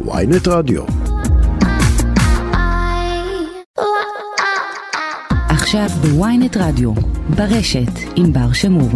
ויינט רדיו. עכשיו בוויינט רדיו, ברשת עם בר שמור.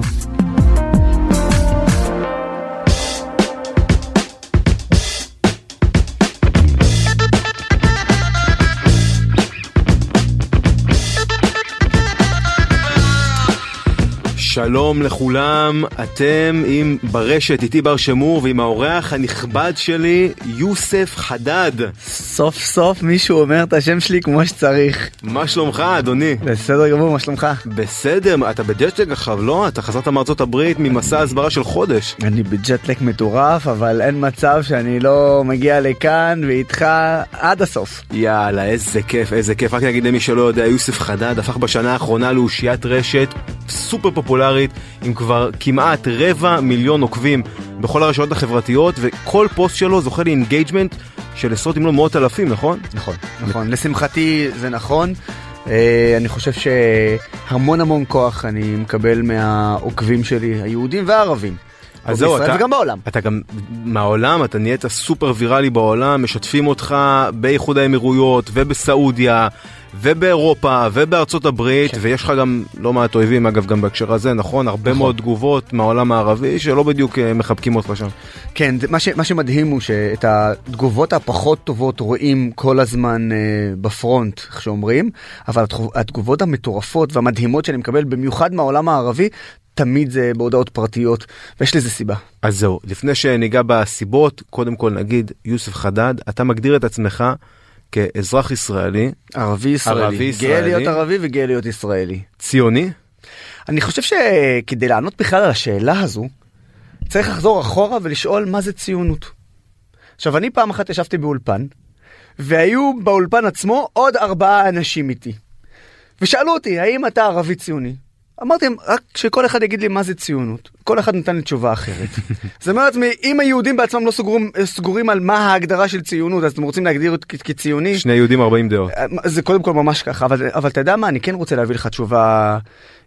שלום לכולם, אתם עם ברשת איתי בר שמור ועם האורח הנכבד שלי יוסף חדד. סוף סוף מישהו אומר את השם שלי כמו שצריך. מה שלומך אדוני? בסדר גמור, מה שלומך? בסדר, אתה ב jet lag עכשיו לא? אתה חזרת מארצות הברית ממסע הסברה של חודש. אני ב jet lag מטורף, אבל אין מצב שאני לא מגיע לכאן ואיתך עד הסוף. יאללה, איזה כיף, איזה כיף. רק נגיד למי שלא יודע, יוסף חדד הפך בשנה האחרונה לאושיית רשת סופר פופולרית עם כבר כמעט רבע מיליון עוקבים בכל הרשתות החברתיות וכל פוסט שלו זוכה ל engagement של עשרות אם לא מאות אלפים נכון? נכון, נכון. לשמחתי זה נכון. אה, אני חושב שהמון המון כוח אני מקבל מהעוקבים שלי, היהודים והערבים. אז זהו, אתה, וגם בעולם. אתה גם מהעולם, אתה נהיית סופר ויראלי בעולם, משתפים אותך באיחוד האמירויות ובסעודיה ובאירופה ובארצות הברית כן. ויש לך גם לא מעט אויבים אגב גם בהקשר הזה נכון הרבה נכון. מאוד תגובות מהעולם הערבי שלא בדיוק אה, מחבקים אותך שם. כן מה, ש, מה שמדהים הוא שאת התגובות הפחות טובות רואים כל הזמן אה, בפרונט איך שאומרים אבל התגובות המטורפות והמדהימות שאני מקבל במיוחד מהעולם הערבי תמיד זה בהודעות פרטיות ויש לזה סיבה. אז זהו לפני שניגע בסיבות קודם כל נגיד יוסף חדד אתה מגדיר את עצמך. כאזרח ישראלי, ערבי ישראלי, ערבי ישראלי, גאה להיות ערבי וגאה להיות ישראלי. ציוני? אני חושב שכדי לענות בכלל על השאלה הזו, צריך לחזור אחורה ולשאול מה זה ציונות. עכשיו אני פעם אחת ישבתי באולפן, והיו באולפן עצמו עוד ארבעה אנשים איתי. ושאלו אותי, האם אתה ערבי ציוני? אמרתי להם, רק שכל אחד יגיד לי מה זה ציונות. כל אחד נתן לי תשובה אחרת. זאת אומרת, אם היהודים בעצמם לא סגורים, סגורים על מה ההגדרה של ציונות, אז אתם רוצים להגדיר אותי כציוני? שני יהודים 40 דעות. אה, זה קודם כל ממש ככה, אבל, אבל אתה יודע מה, אני כן רוצה להביא לך תשובה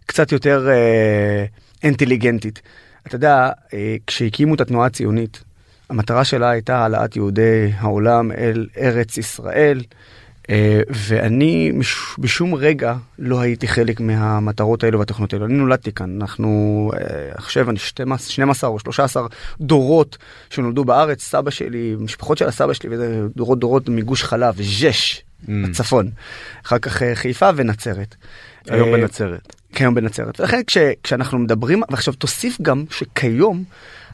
קצת יותר אה, אינטליגנטית. אתה יודע, אה, כשהקימו את התנועה הציונית, המטרה שלה הייתה העלאת יהודי העולם אל ארץ ישראל. אה, ואני בשום רגע לא הייתי חלק מהמטרות האלו והתוכניות האלו. אני נולדתי כאן, אנחנו אה, עכשיו אני 12 או 13 דורות שנולדו בארץ, סבא שלי, משפחות של הסבא שלי, וזה דורות דורות מגוש חלב, ז'ש, mm. בצפון. אחר כך אה, חיפה ונצרת. היום בנצרת. כיום בנצרת. ולכן כש, כשאנחנו מדברים, ועכשיו תוסיף גם שכיום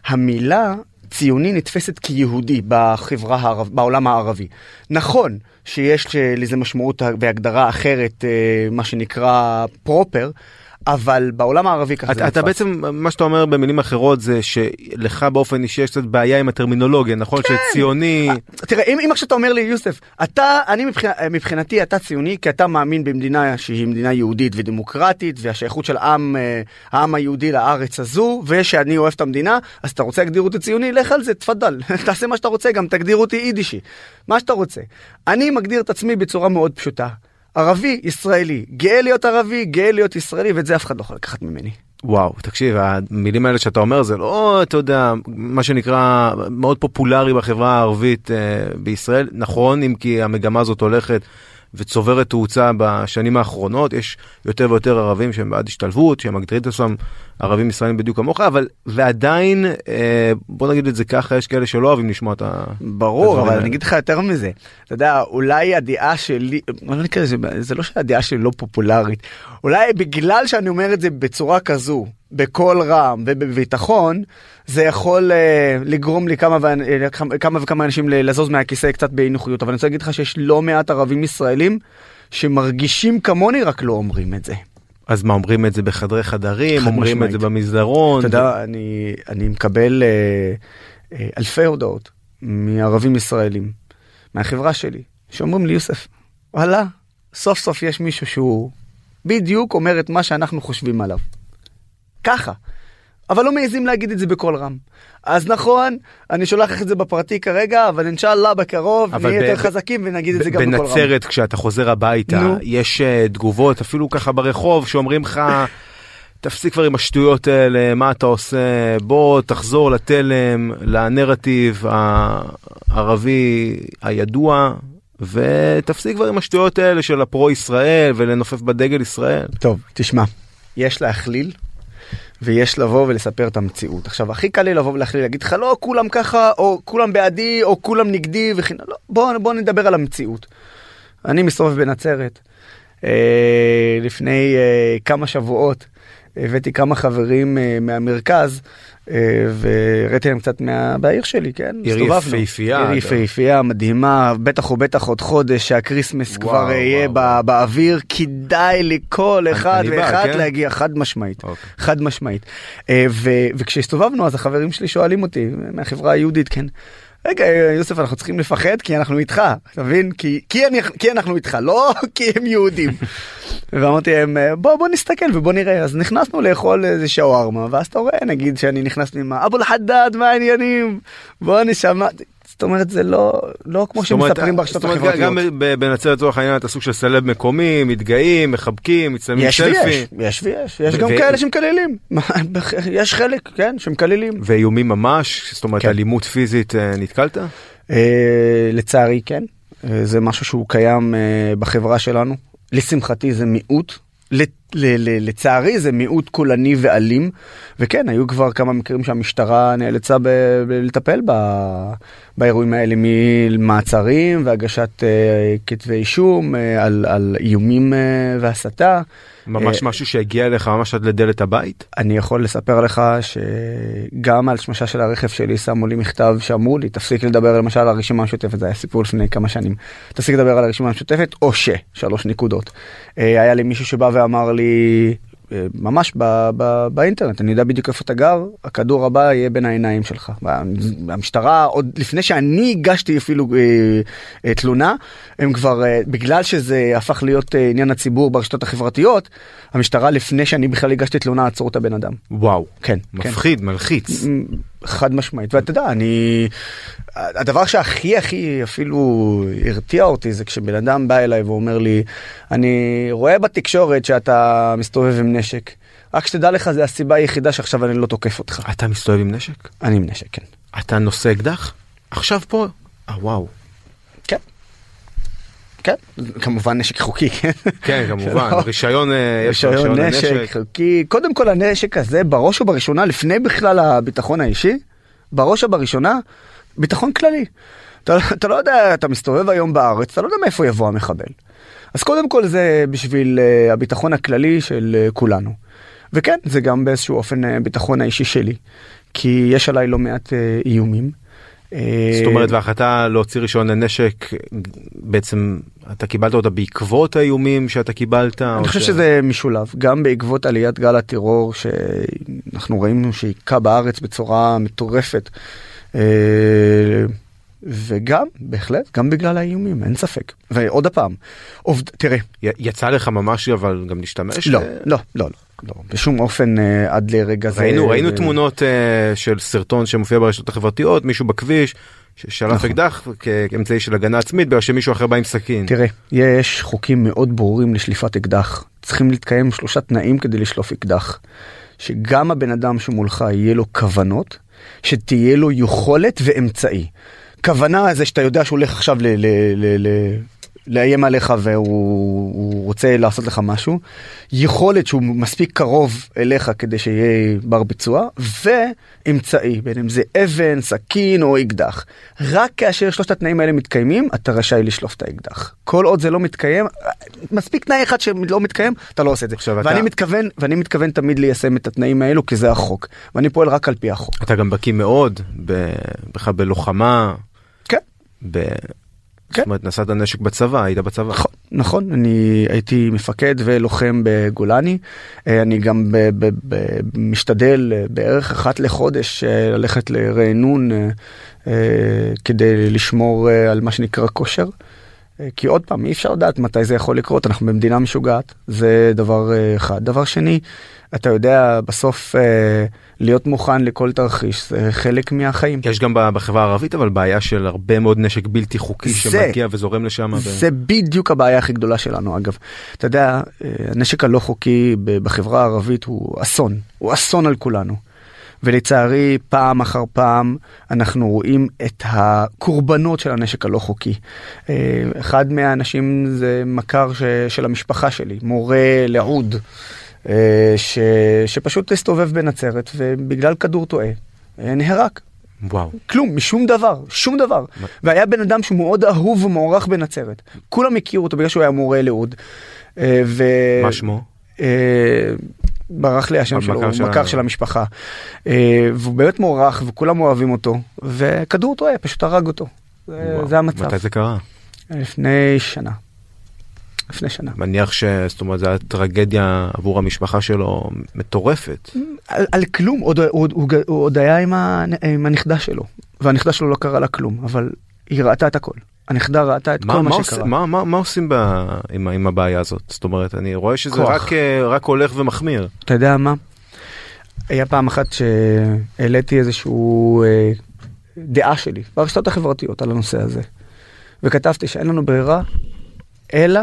המילה ציוני נתפסת כיהודי בחברה הערב, בעולם הערבי. נכון שיש לזה משמעות והגדרה אחרת, אה, מה שנקרא פרופר, אבל בעולם הערבי ככה זה נתפס. אתה בעצם מה שאתה אומר במילים אחרות זה שלך באופן אישי יש קצת בעיה עם הטרמינולוגיה נכון כן. שציוני תראה אם, אם עכשיו אתה אומר לי יוסף אתה אני מבחינת, מבחינתי אתה ציוני כי אתה מאמין במדינה שהיא מדינה יהודית ודמוקרטית והשייכות של עם אה, העם היהודי לארץ הזו ושאני אוהב את המדינה אז אתה רוצה להגדיר אותי ציוני לך על זה תפדל תעשה מה שאתה רוצה גם תגדיר אותי יידישי מה שאתה רוצה אני מגדיר את עצמי בצורה מאוד פשוטה. ערבי, ישראלי. גאה להיות ערבי, גאה להיות ישראלי, ואת זה אף אחד לא יכול לקחת ממני. וואו תקשיב המילים האלה שאתה אומר זה לא אתה יודע מה שנקרא מאוד פופולרי בחברה הערבית אה, בישראל נכון אם כי המגמה הזאת הולכת וצוברת תאוצה בשנים האחרונות. יש יותר ויותר ערבים שהם בעד השתלבות שהם מגדירים את עצמם ערבים ישראלים בדיוק כמוך אבל ועדיין אה, בוא נגיד את זה ככה יש כאלה שלא אוהבים לשמוע את ה... ברור אבל אני אגיד לך יותר מזה. אתה יודע אולי הדעה שלי נקרא לזה זה לא שהדעה שלי לא פופולרית אולי בגלל שאני אומר את זה בצורה כזו בקול רם ובביטחון זה יכול uh, לגרום לי כמה, ו... כמה וכמה אנשים לזוז מהכיסא קצת באי נוחיות אבל אני רוצה להגיד לך שיש לא מעט ערבים ישראלים שמרגישים כמוני רק לא אומרים את זה. אז מה אומרים את זה בחדרי חדרים אומרים משמעית. את זה במסדרון. אתה יודע אני אני מקבל uh, uh, אלפי הודעות מערבים ישראלים מהחברה שלי שאומרים לי יוסף וואלה סוף סוף יש מישהו שהוא בדיוק אומר את מה שאנחנו חושבים עליו. ככה. אבל לא מעזים להגיד את זה בקול רם. אז נכון, אני שולח לך את זה בפרטי כרגע, אבל אינשאללה בקרוב נהיה יותר חזקים ונגיד את זה גם בקול רם. בנצרת כשאתה חוזר הביתה, נו. יש uh, תגובות אפילו ככה ברחוב שאומרים לך... תפסיק כבר עם השטויות האלה, מה אתה עושה, בוא תחזור לתלם, לנרטיב הערבי הידוע, ותפסיק כבר עם השטויות האלה של הפרו ישראל ולנופף בדגל ישראל. טוב, תשמע, יש להכליל ויש לבוא ולספר את המציאות. עכשיו, הכי קל לי לבוא ולהכליל, להגיד לך, לא, כולם ככה, או כולם בעדי, או כולם נגדי, וכן, לא, בוא, בוא נדבר על המציאות. אני מסתובב בנצרת. אה, לפני אה, כמה שבועות הבאתי כמה חברים אה, מהמרכז והראיתי להם קצת מה... בעיר שלי, כן? עיר יפהפייה. עיר יפהפייה, מדהימה, בטח ובטח עוד חודש שה Christmas כבר יהיה בא, באוויר, כדאי לכל אחד ואחד כן? להגיע, חד משמעית, אוקיי. חד משמעית. אה, ו, וכשהסתובבנו אז החברים שלי שואלים אותי, מהחברה היהודית, כן? רגע יוסף אנחנו צריכים לפחד כי אנחנו איתך אתה מבין? כי כי אני כי אנחנו איתך לא כי הם יהודים. ואמרתי להם בוא בוא נסתכל ובוא נראה. אז נכנסנו לאכול איזה שווארמה ואז אתה רואה נגיד שאני נכנס עם אבו אל-חדד מה העניינים? בוא נשמע זאת אומרת זה לא לא כמו שמספרים ברשתות החברתיות. גם בנצרת לצורך העניין אתה סוג של סלב מקומי מתגאים מחבקים מצלמים סלפי. יש ויש יש גם כאלה שמקללים יש חלק כן שמקללים. ואיומים ממש זאת אומרת כן. אלימות פיזית אה, נתקלת? אה, לצערי כן אה, זה משהו שהוא קיים בחברה שלנו לשמחתי זה מיעוט לצערי זה מיעוט קולני ואלים וכן היו כבר כמה מקרים שהמשטרה נאלצה לטפל באירועים האלה ממעצרים והגשת uh, כתבי אישום uh, על, על איומים uh, והסתה. ממש משהו שהגיע אליך ממש עד לדלת הבית? אני יכול לספר לך שגם על שמשה של הרכב שלי שמו לי מכתב שאמרו לי תפסיק לדבר למשל על הרשימה המשותפת זה היה סיפור לפני כמה שנים תפסיק לדבר על הרשימה המשותפת או ש שלוש נקודות. היה לי מישהו שבא ואמר לי ממש ב, ב, באינטרנט אני יודע בדיוק איפה אתה גר הכדור הבא יהיה בין העיניים שלך המשטרה עוד לפני שאני הגשתי אפילו אה, אה, תלונה הם כבר אה, בגלל שזה הפך להיות אה, עניין הציבור ברשתות החברתיות המשטרה לפני שאני בכלל הגשתי תלונה עצרו את הבן אדם. וואו כן מפחיד כן. מלחיץ חד משמעית ואתה יודע אני הדבר שהכי הכי אפילו הרתיע אותי זה כשבן אדם בא אליי ואומר לי אני רואה בתקשורת שאתה מסתובב עם נשק רק שתדע לך זה הסיבה היחידה שעכשיו אני לא תוקף אותך. אתה מסתובב עם נשק? אני עם נשק כן. אתה נושא אקדח? עכשיו פה? אה וואו. כן. כמובן נשק חוקי, כן? כן, כמובן, רישיון, אה, רישיון נשק חוקי, קודם כל הנשק הזה בראש ובראשונה, לפני בכלל הביטחון האישי, בראש ובראשונה, ביטחון כללי. אתה, אתה לא יודע, אתה מסתובב היום בארץ, אתה לא יודע מאיפה יבוא המחבל. אז קודם כל זה בשביל uh, הביטחון הכללי של uh, כולנו. וכן, זה גם באיזשהו אופן uh, ביטחון האישי שלי, כי יש עליי לא מעט uh, איומים. זאת אומרת וההחלטה להוציא רישיון לנשק בעצם אתה קיבלת אותה בעקבות האיומים שאתה קיבלת? אני חושב ש... שזה משולב גם בעקבות עליית גל הטרור שאנחנו ראינו שהיכה בארץ בצורה מטורפת. וגם בהחלט גם בגלל האיומים אין ספק ועוד הפעם עובד תראה יצא לך ממש אבל גם להשתמש לא לא לא לא בשום אופן uh, עד לרגע זה ראינו ראינו תמונות uh, של סרטון שמופיע ברשתות החברתיות מישהו בכביש ששלף נכון. אקדח כאמצעי של הגנה עצמית בגלל שמישהו אחר בא עם סכין. תראה יש חוקים מאוד ברורים לשליפת אקדח צריכים להתקיים שלושה תנאים כדי לשלוף אקדח שגם הבן אדם שמולך יהיה לו כוונות שתהיה לו יכולת ואמצעי. כוונה זה שאתה יודע שהוא הולך עכשיו ל... לאיים עליך והוא רוצה לעשות לך משהו, יכולת שהוא מספיק קרוב אליך כדי שיהיה בר ביצוע, ואמצעי, בין אם זה אבן, סכין או אקדח. רק כאשר שלושת התנאים האלה מתקיימים, אתה רשאי לשלוף את האקדח. כל עוד זה לא מתקיים, מספיק תנאי אחד שלא מתקיים, אתה לא עושה את זה. ואני אתה... מתכוון, ואני מתכוון תמיד ליישם את התנאים האלו, כי זה החוק. ואני פועל רק על פי החוק. אתה גם בקיא מאוד, בכלל בלוחמה. ב... כן. זאת אומרת נשאת נשק בצבא היית בצבא נכון נכון אני הייתי מפקד ולוחם בגולני אה, אני גם ב, ב, ב, משתדל אה, בערך אחת לחודש אה, ללכת לרענון כדי לשמור על מה שנקרא כושר. כי עוד פעם, אי אפשר לדעת מתי זה יכול לקרות, אנחנו במדינה משוגעת, זה דבר אחד. דבר שני, אתה יודע, בסוף אה, להיות מוכן לכל תרחיש זה חלק מהחיים. יש גם בחברה הערבית אבל בעיה של הרבה מאוד נשק בלתי חוקי זה- שמגיע וזורם לשם. ו- זה בדיוק הבעיה הכי גדולה שלנו אגב. אתה יודע, אה, הנשק הלא חוקי בחברה הערבית הוא אסון, הוא אסון על כולנו. ולצערי פעם אחר פעם אנחנו רואים את הקורבנות של הנשק הלא חוקי. אה, אחד מהאנשים זה מכר ש, של המשפחה שלי, מורה לעוד, ש, שפשוט הסתובב בנצרת ובגלל כדור טועה אה, נהרג. וואו. כלום, משום דבר, שום דבר. והיה בן אדם שהוא מאוד אהוב ומוערך בנצרת. כולם הכירו אותו בגלל שהוא היה מורה לעוד. אה, ו... מה שמו? אה, ברח לי השם שלו, הוא של מכר של המשפחה. אה, והוא באמת מוערך וכולם אוהבים אותו, וכדור טועה, פשוט הרג אותו. וואו. זה המצב. מתי זה קרה? לפני שנה. לפני שנה. מניח ש... זאת אומרת, זו הייתה טרגדיה עבור המשפחה שלו מטורפת. על, על כלום, עוד, עוד, הוא, הוא עוד היה עם, ה, עם הנכדה שלו, והנכדה שלו לא קרה לה כלום, אבל היא ראתה את הכל. הנכדה ראתה את מה, כל מה, מה שקרה. מה, מה, מה עושים ב, עם, עם הבעיה הזאת? זאת אומרת, אני רואה שזה. רק, אה, רק הולך ומחמיר. אתה יודע מה? היה פעם אחת שהעליתי איזשהו אה, דעה שלי ברשתות החברתיות על הנושא הזה, וכתבתי שאין לנו ברירה אלא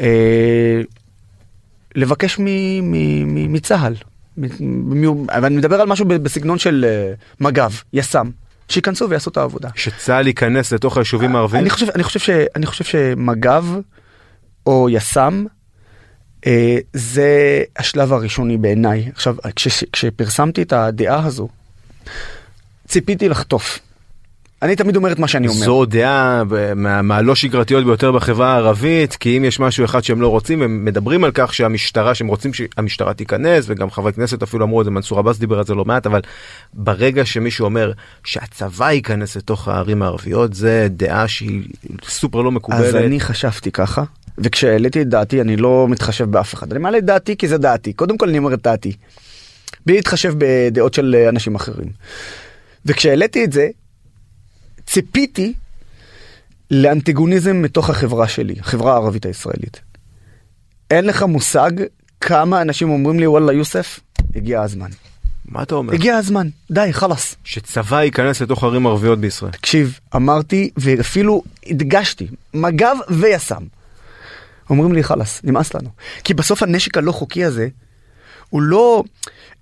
אה, לבקש מ, מ, מ, מצה"ל, מ- מ- אבל אני מדבר על משהו בסגנון של אה, מג"ב, יס"מ, שייכנסו ויעשו את העבודה. שצה"ל ייכנס לתוך היישובים הערביים? אני חושב, אני חושב, ש, אני חושב שמג"ב או יס"מ אה, זה השלב הראשוני בעיניי. עכשיו, כש, כשפרסמתי את הדעה הזו, ציפיתי לחטוף. אני תמיד אומר את מה שאני אומר. זו דעה מהלא שגרתיות ביותר בחברה הערבית כי אם יש משהו אחד שהם לא רוצים הם מדברים על כך שהמשטרה שהם רוצים שהמשטרה תיכנס וגם חברי כנסת אפילו אמרו את זה מנסור עבאס דיבר על זה לא מעט אבל ברגע שמישהו אומר שהצבא ייכנס לתוך הערים הערביות זה דעה שהיא סופר לא מקובלת. אז אני חשבתי ככה, וכשהעליתי את דעתי אני לא מתחשב באף אחד. אני מעלה את דעתי כי זה דעתי. קודם כל אני אומר את דעתי. בלי להתחשב בדעות של אנשים אחרים. וכשהעליתי את זה, ציפיתי לאנטיגוניזם מתוך החברה שלי, החברה הערבית הישראלית. אין לך מושג כמה אנשים אומרים לי וואלה יוסף, הגיע הזמן. מה אתה אומר? הגיע הזמן, די, חלאס. שצבא ייכנס לתוך ערים ערביות בישראל. תקשיב, אמרתי ואפילו הדגשתי, מג"ב ויס"מ. אומרים לי חלאס, נמאס לנו. כי בסוף הנשק הלא חוקי הזה, הוא לא,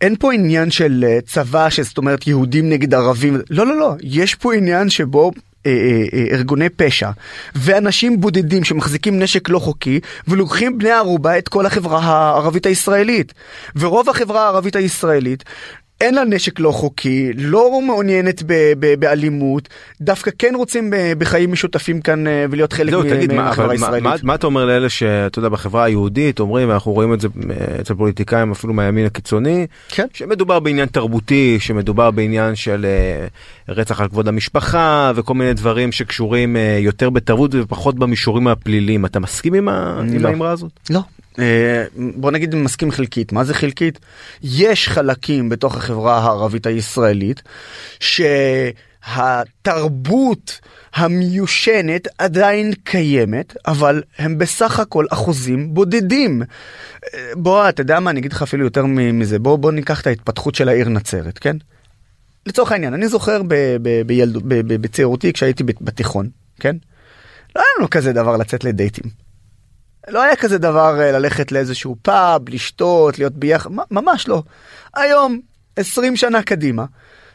אין פה עניין של אה, צבא, שזאת אומרת יהודים נגד ערבים, לא, לא, לא, יש פה עניין שבו אה, אה, ארגוני פשע ואנשים בודדים שמחזיקים נשק לא חוקי ולוקחים בני ערובה את כל החברה הערבית הישראלית. ורוב החברה הערבית הישראלית אין לה נשק לא חוקי, לא מעוניינת ב- ב- באלימות, דווקא כן רוצים ב- בחיים משותפים כאן אה, ולהיות חלק זהו, מ- תגיד, מה, מהחברה אבל מה, הישראלית. מה, מה אתה אומר לאלה שאתה יודע בחברה היהודית אומרים ואנחנו רואים את זה אה, אצל פוליטיקאים אפילו מהימין הקיצוני כן. שמדובר בעניין תרבותי שמדובר בעניין של אה, רצח על כבוד המשפחה וכל מיני דברים שקשורים יותר בתרבות ופחות במישורים הפליליים אתה מסכים עם, ה... עם לא. האמרה הזאת? לא. אה, בוא נגיד מסכים חלקית. מה זה חלקית? יש חלקים בתוך החברה הערבית הישראלית שהתרבות המיושנת עדיין קיימת, אבל הם בסך הכל אחוזים בודדים. אה, בוא, אתה יודע מה, אני אגיד לך אפילו יותר מזה. בוא, בוא ניקח את ההתפתחות של העיר נצרת, כן? לצורך העניין, אני זוכר ב- ב- בילדו- ב- ב- בצעירותי כשהייתי בתיכון, כן? לא היה לנו כזה דבר לצאת לדייטים. לא היה כזה דבר אה, ללכת לאיזשהו פאב, לשתות, להיות ביחד, ממש לא. היום, 20 שנה קדימה,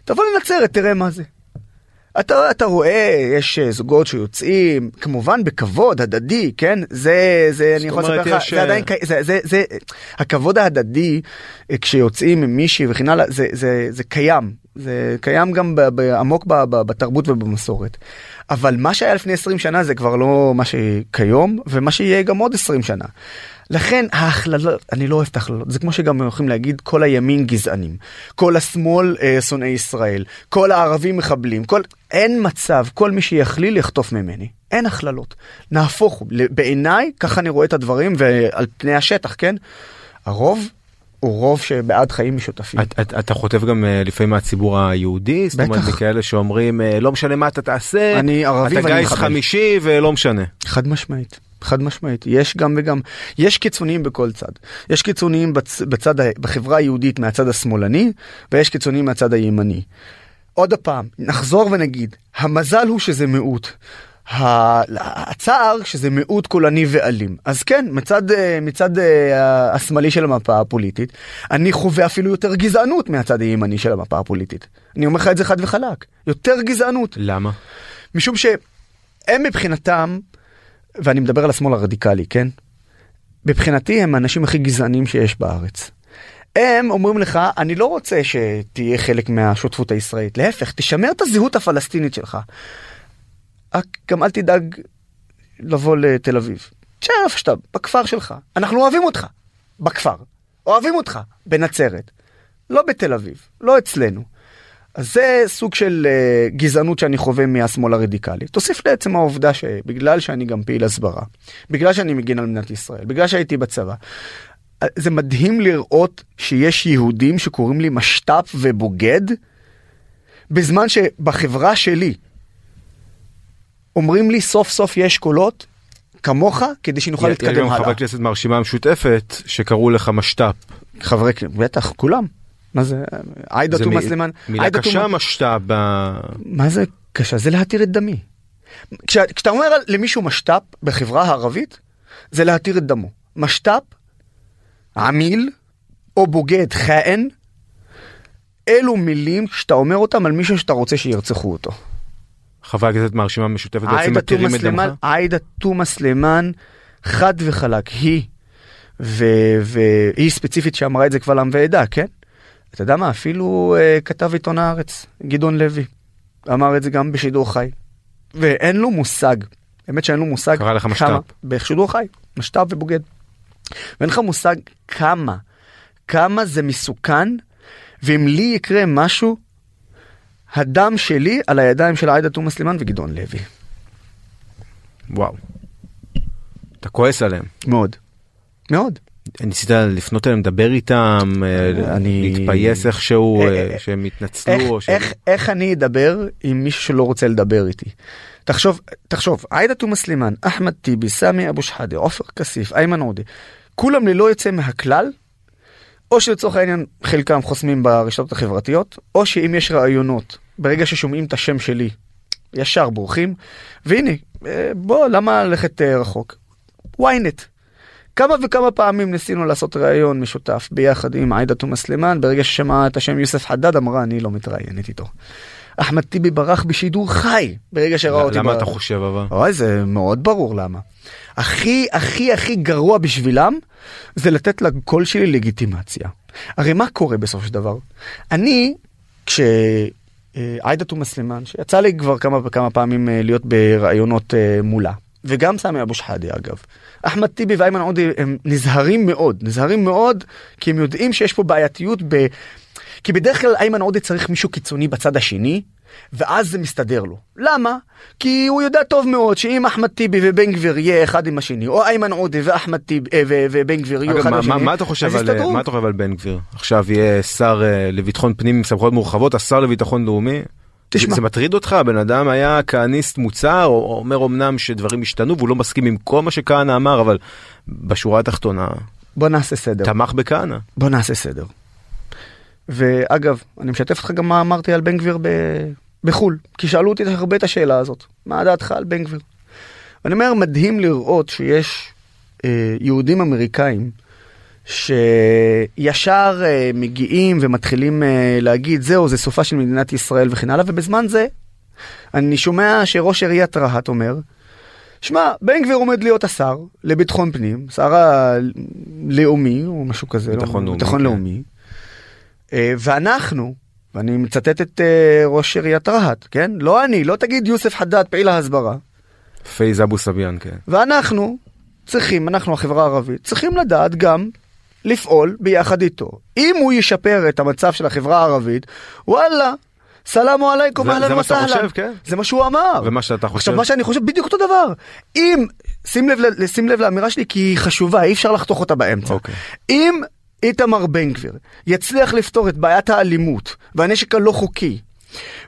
תבוא לנצרת, תראה מה זה. אתה, אתה רואה, יש אה, זוגות שיוצאים, כמובן בכבוד הדדי, כן? זה, זה, אני יכול לספר לך, יש, זה אה, עדיין, זה, זה, זה, הכבוד ההדדי, כשיוצאים עם מישהי וכן הלאה, זה, זה, זה קיים. זה קיים גם עמוק בתרבות ובמסורת. אבל מה שהיה לפני 20 שנה זה כבר לא מה שכיום, ומה שיהיה גם עוד 20 שנה. לכן ההכללות, אני לא אוהב את ההכללות, זה כמו שגם יכולים להגיד כל הימין גזענים, כל השמאל אה, שונאי ישראל, כל הערבים מחבלים, כל... אין מצב, כל מי שיכליל יחטוף ממני. אין הכללות. נהפוך בעיניי, ככה אני רואה את הדברים ועל פני השטח, כן? הרוב הוא רוב שבעד חיים משותפים. את, את, אתה חוטף גם אה, לפעמים מהציבור היהודי, זאת אומרת בטח. מכאלה שאומרים אה, לא משנה מה אתה תעשה, אני ערבי אתה גיס. חמישי ולא משנה. חד משמעית. חד משמעית, יש גם וגם, יש קיצוניים בכל צד. יש קיצוניים בצ, בצד, בחברה היהודית מהצד השמאלני, ויש קיצוניים מהצד הימני. עוד פעם, נחזור ונגיד, המזל הוא שזה מיעוט. הצער שזה מיעוט קולני ואלים. אז כן, מצד, אה, מצד אה, השמאלי של המפה הפוליטית, אני חווה אפילו יותר גזענות מהצד הימני של המפה הפוליטית. אני אומר לך את זה חד וחלק, יותר גזענות. למה? משום שהם מבחינתם, ואני מדבר על השמאל הרדיקלי, כן? מבחינתי הם האנשים הכי גזענים שיש בארץ. הם אומרים לך, אני לא רוצה שתהיה חלק מהשותפות הישראלית, להפך, תשמר את הזהות הפלסטינית שלך. רק גם אל תדאג לבוא לתל אביב. תשאר איפה שאתה, בכפר שלך. אנחנו אוהבים אותך, בכפר. אוהבים אותך, בנצרת. לא בתל אביב, לא אצלנו. אז זה סוג של uh, גזענות שאני חווה מהשמאל הרדיקלי. תוסיף לעצם העובדה שבגלל שאני גם פעיל הסברה, בגלל שאני מגן על מדינת ישראל, בגלל שהייתי בצבא, אה, זה מדהים לראות שיש יהודים שקוראים לי משת"פ ובוגד, בזמן שבחברה שלי אומרים לי סוף סוף יש קולות כמוך כדי שנוכל יש להתקדם גם הלאה. חברי כנסת מהרשימה המשותפת שקראו לך משת"פ. חברי כנסת, בטח, כולם. מה זה, עאידה תומא סלימאן. מילה קשה תומא- משת"פ. ב- מה זה קשה? זה להתיר את דמי. כש, כשאתה אומר למישהו משת"פ בחברה הערבית, זה להתיר את דמו. משת"פ, עמיל או בוגד, חאן, אלו מילים שאתה אומר אותם על מישהו שאתה רוצה שירצחו אותו. חברי הכנסת מהרשימה המשותפת בעצם מתירים את דמך? עאידה תומא סלימאן, חד וחלק, היא, והיא ספציפית שאמרה את זה קבל עם ועדה, כן? אתה יודע מה, אפילו uh, כתב עיתון הארץ, גדעון לוי, אמר את זה גם בשידור חי. ואין לו מושג, באמת שאין לו מושג, קרא לך כמה- משת"פ. בשידור חי, משת"פ ובוגד. ואין לך מושג כמה, כמה זה מסוכן, ואם לי יקרה משהו, הדם שלי על הידיים של עאידה תומא סלימאן וגדעון לוי. וואו. אתה כועס עליהם. מאוד. מאוד. ניסית לפנות אליהם, לדבר איתם, אה, אני- להתפייס איכשהו, אה, אה, שהם יתנצלו? איך, או ש- איך, איך אני אדבר עם מישהו שלא רוצה לדבר איתי? תחשוב, תחשוב, עאידה תומא סלימאן, אחמד טיבי, סמי אבו שחאדה, עופר כסיף, איימן עודה, כולם ללא יוצא מהכלל, או שלצורך העניין חלקם חוסמים ברשתות החברתיות, או שאם יש רעיונות, ברגע ששומעים את השם שלי, ישר בורחים, והנה, אה, בוא, למה ללכת אה, רחוק? ynet. כמה וכמה פעמים ניסינו לעשות ראיון משותף ביחד עם עאידה תומא סלימאן, ברגע ששמעה את השם יוסף חדד אמרה אני לא מתראיינת איתו. אחמד טיבי ברח בשידור חי ברגע שראה אותי. למה אתה חושב אבל? אוי זה מאוד ברור למה. הכי הכי הכי גרוע בשבילם זה לתת לקול שלי לגיטימציה. הרי מה קורה בסופו של דבר? אני כשעאידה תומא סלימאן שיצא לי כבר כמה וכמה פעמים אה, להיות בראיונות אה, מולה וגם סמי אבו שחאדה אגב. אחמד טיבי ואיימן עודה הם נזהרים מאוד נזהרים מאוד כי הם יודעים שיש פה בעייתיות ב... כי בדרך כלל איימן עודה צריך מישהו קיצוני בצד השני, ואז זה מסתדר לו. למה? כי הוא יודע טוב מאוד שאם אחמד טיבי ובן גביר יהיה אחד עם השני, או איימן עודה ואחמד טיבי אה, ובן גביר יהיו אחד עם השני, מה- אתה חושב אז על יסתדרו. מה אתה חושב על בן גביר? עכשיו יהיה שר אה, לביטחון פנים עם סמכויות מורחבות, השר לביטחון לאומי? תשמע. זה מטריד אותך? הבן אדם היה כהניסט מוצהר, או אומר אמנם שדברים השתנו והוא לא מסכים עם כל מה שכהנא אמר, אבל בשורה התחתונה בוא נעשה סדר. תמך בכהנא. בוא נעשה סדר. ואגב, אני משתף אותך גם מה אמרתי על בן גביר ב... בחו"ל, כי שאלו אותי הרבה את השאלה הזאת, מה דעתך על בן גביר? ואני אומר, מדהים לראות שיש אה, יהודים אמריקאים שישר אה, מגיעים ומתחילים אה, להגיד, זהו, זה סופה של מדינת ישראל וכן הלאה, ובזמן זה אני שומע שראש עיריית רהט אומר, שמע, בן גביר עומד להיות השר לביטחון פנים, שר הלאומי או משהו כזה, ביטחון לא, לאומי, ביטחון כן. לאומי. אה, ואנחנו, ואני מצטט את אה, ראש עיריית רהט, כן? לא אני, לא תגיד יוסף חדד פעיל ההסברה. פייז אבו סביאן, כן. ואנחנו צריכים, אנחנו החברה הערבית, צריכים לדעת גם לפעול ביחד איתו. אם הוא ישפר את המצב של החברה הערבית, וואלה, סלאמו עליכום, אהלן זה מה שאתה וסהלן. חושב, כן? זה מה שהוא אמר. ומה שאתה חושב? עכשיו מה שאני חושב בדיוק אותו דבר. אם, שים לב, שים לב לאמירה שלי כי היא חשובה, אי אפשר לחתוך אותה באמצע. אוקיי. אם איתמר בן גביר יצליח לפתור את בעיית האלימות והנשק הלא חוקי,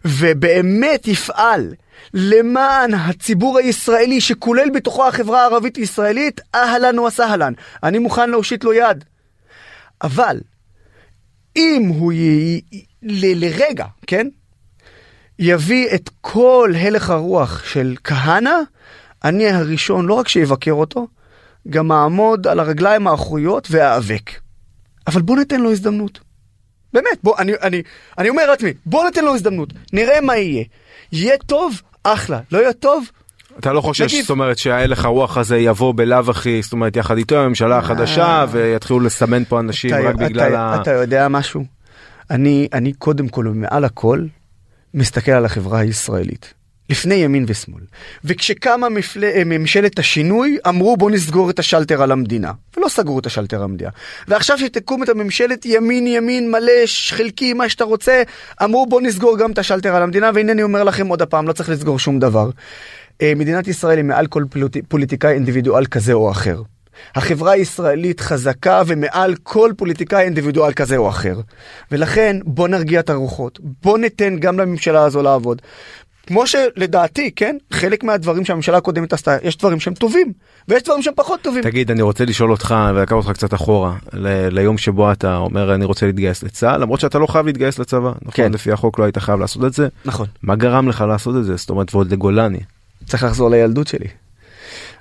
ובאמת יפעל למען הציבור הישראלי שכולל בתוכו החברה הערבית הישראלית, אהלן וסהלן. אני מוכן להושיט לו יד. אבל אם הוא י... ל... לרגע, כן? יביא את כל הלך הרוח של כהנא, אני הראשון לא רק שיבקר אותו, גם אעמוד על הרגליים האחוריות ואיאבק. אבל בוא ניתן לו הזדמנות. באמת, בוא, אני, אני, אני אומר לעצמי, בוא ניתן לו הזדמנות, נראה מה יהיה. יהיה טוב, אחלה, לא יהיה טוב, אתה לא חושש, נגיד- זאת אומרת שההלך הרוח הזה יבוא בלאו הכי, זאת אומרת יחד איתו הממשלה החדשה ויתחילו לסמן פה אנשים אתה, רק בגלל אתה, ה... אתה יודע משהו? אני, אני קודם כל ומעל הכל מסתכל על החברה הישראלית. לפני ימין ושמאל. וכשקמה מפל... אה, ממשלת השינוי, אמרו בוא נסגור את השלטר על המדינה. ולא סגרו את השלטר על המדינה. ועכשיו שתקום את הממשלת ימין ימין מלא, חלקי, מה שאתה רוצה, אמרו בוא נסגור גם את השלטר על המדינה, והנה אני אומר לכם עוד הפעם, לא צריך לסגור שום דבר. אה, מדינת ישראל היא מעל כל פוליט... פוליטיקאי אינדיבידואל כזה או אחר. החברה הישראלית חזקה ומעל כל פוליטיקאי אינדיבידואל כזה או אחר. ולכן בוא נרגיע את הרוחות, בוא ניתן גם לממשלה הזו לעבוד. כמו שלדעתי, כן, חלק מהדברים שהממשלה הקודמת עשתה, יש דברים שהם טובים, ויש דברים שהם פחות טובים. תגיד, אני רוצה לשאול אותך ולקח אותך קצת אחורה ל- ליום שבו אתה אומר אני רוצה להתגייס לצה"ל למרות שאתה לא חייב להתגייס לצבא נכון כן. לפי החוק לא היית חייב לעשות את זה נכון. מה גרם לך לעשות את זה זאת אומרת ועוד לגולני צריך לחזור לילדות שלי.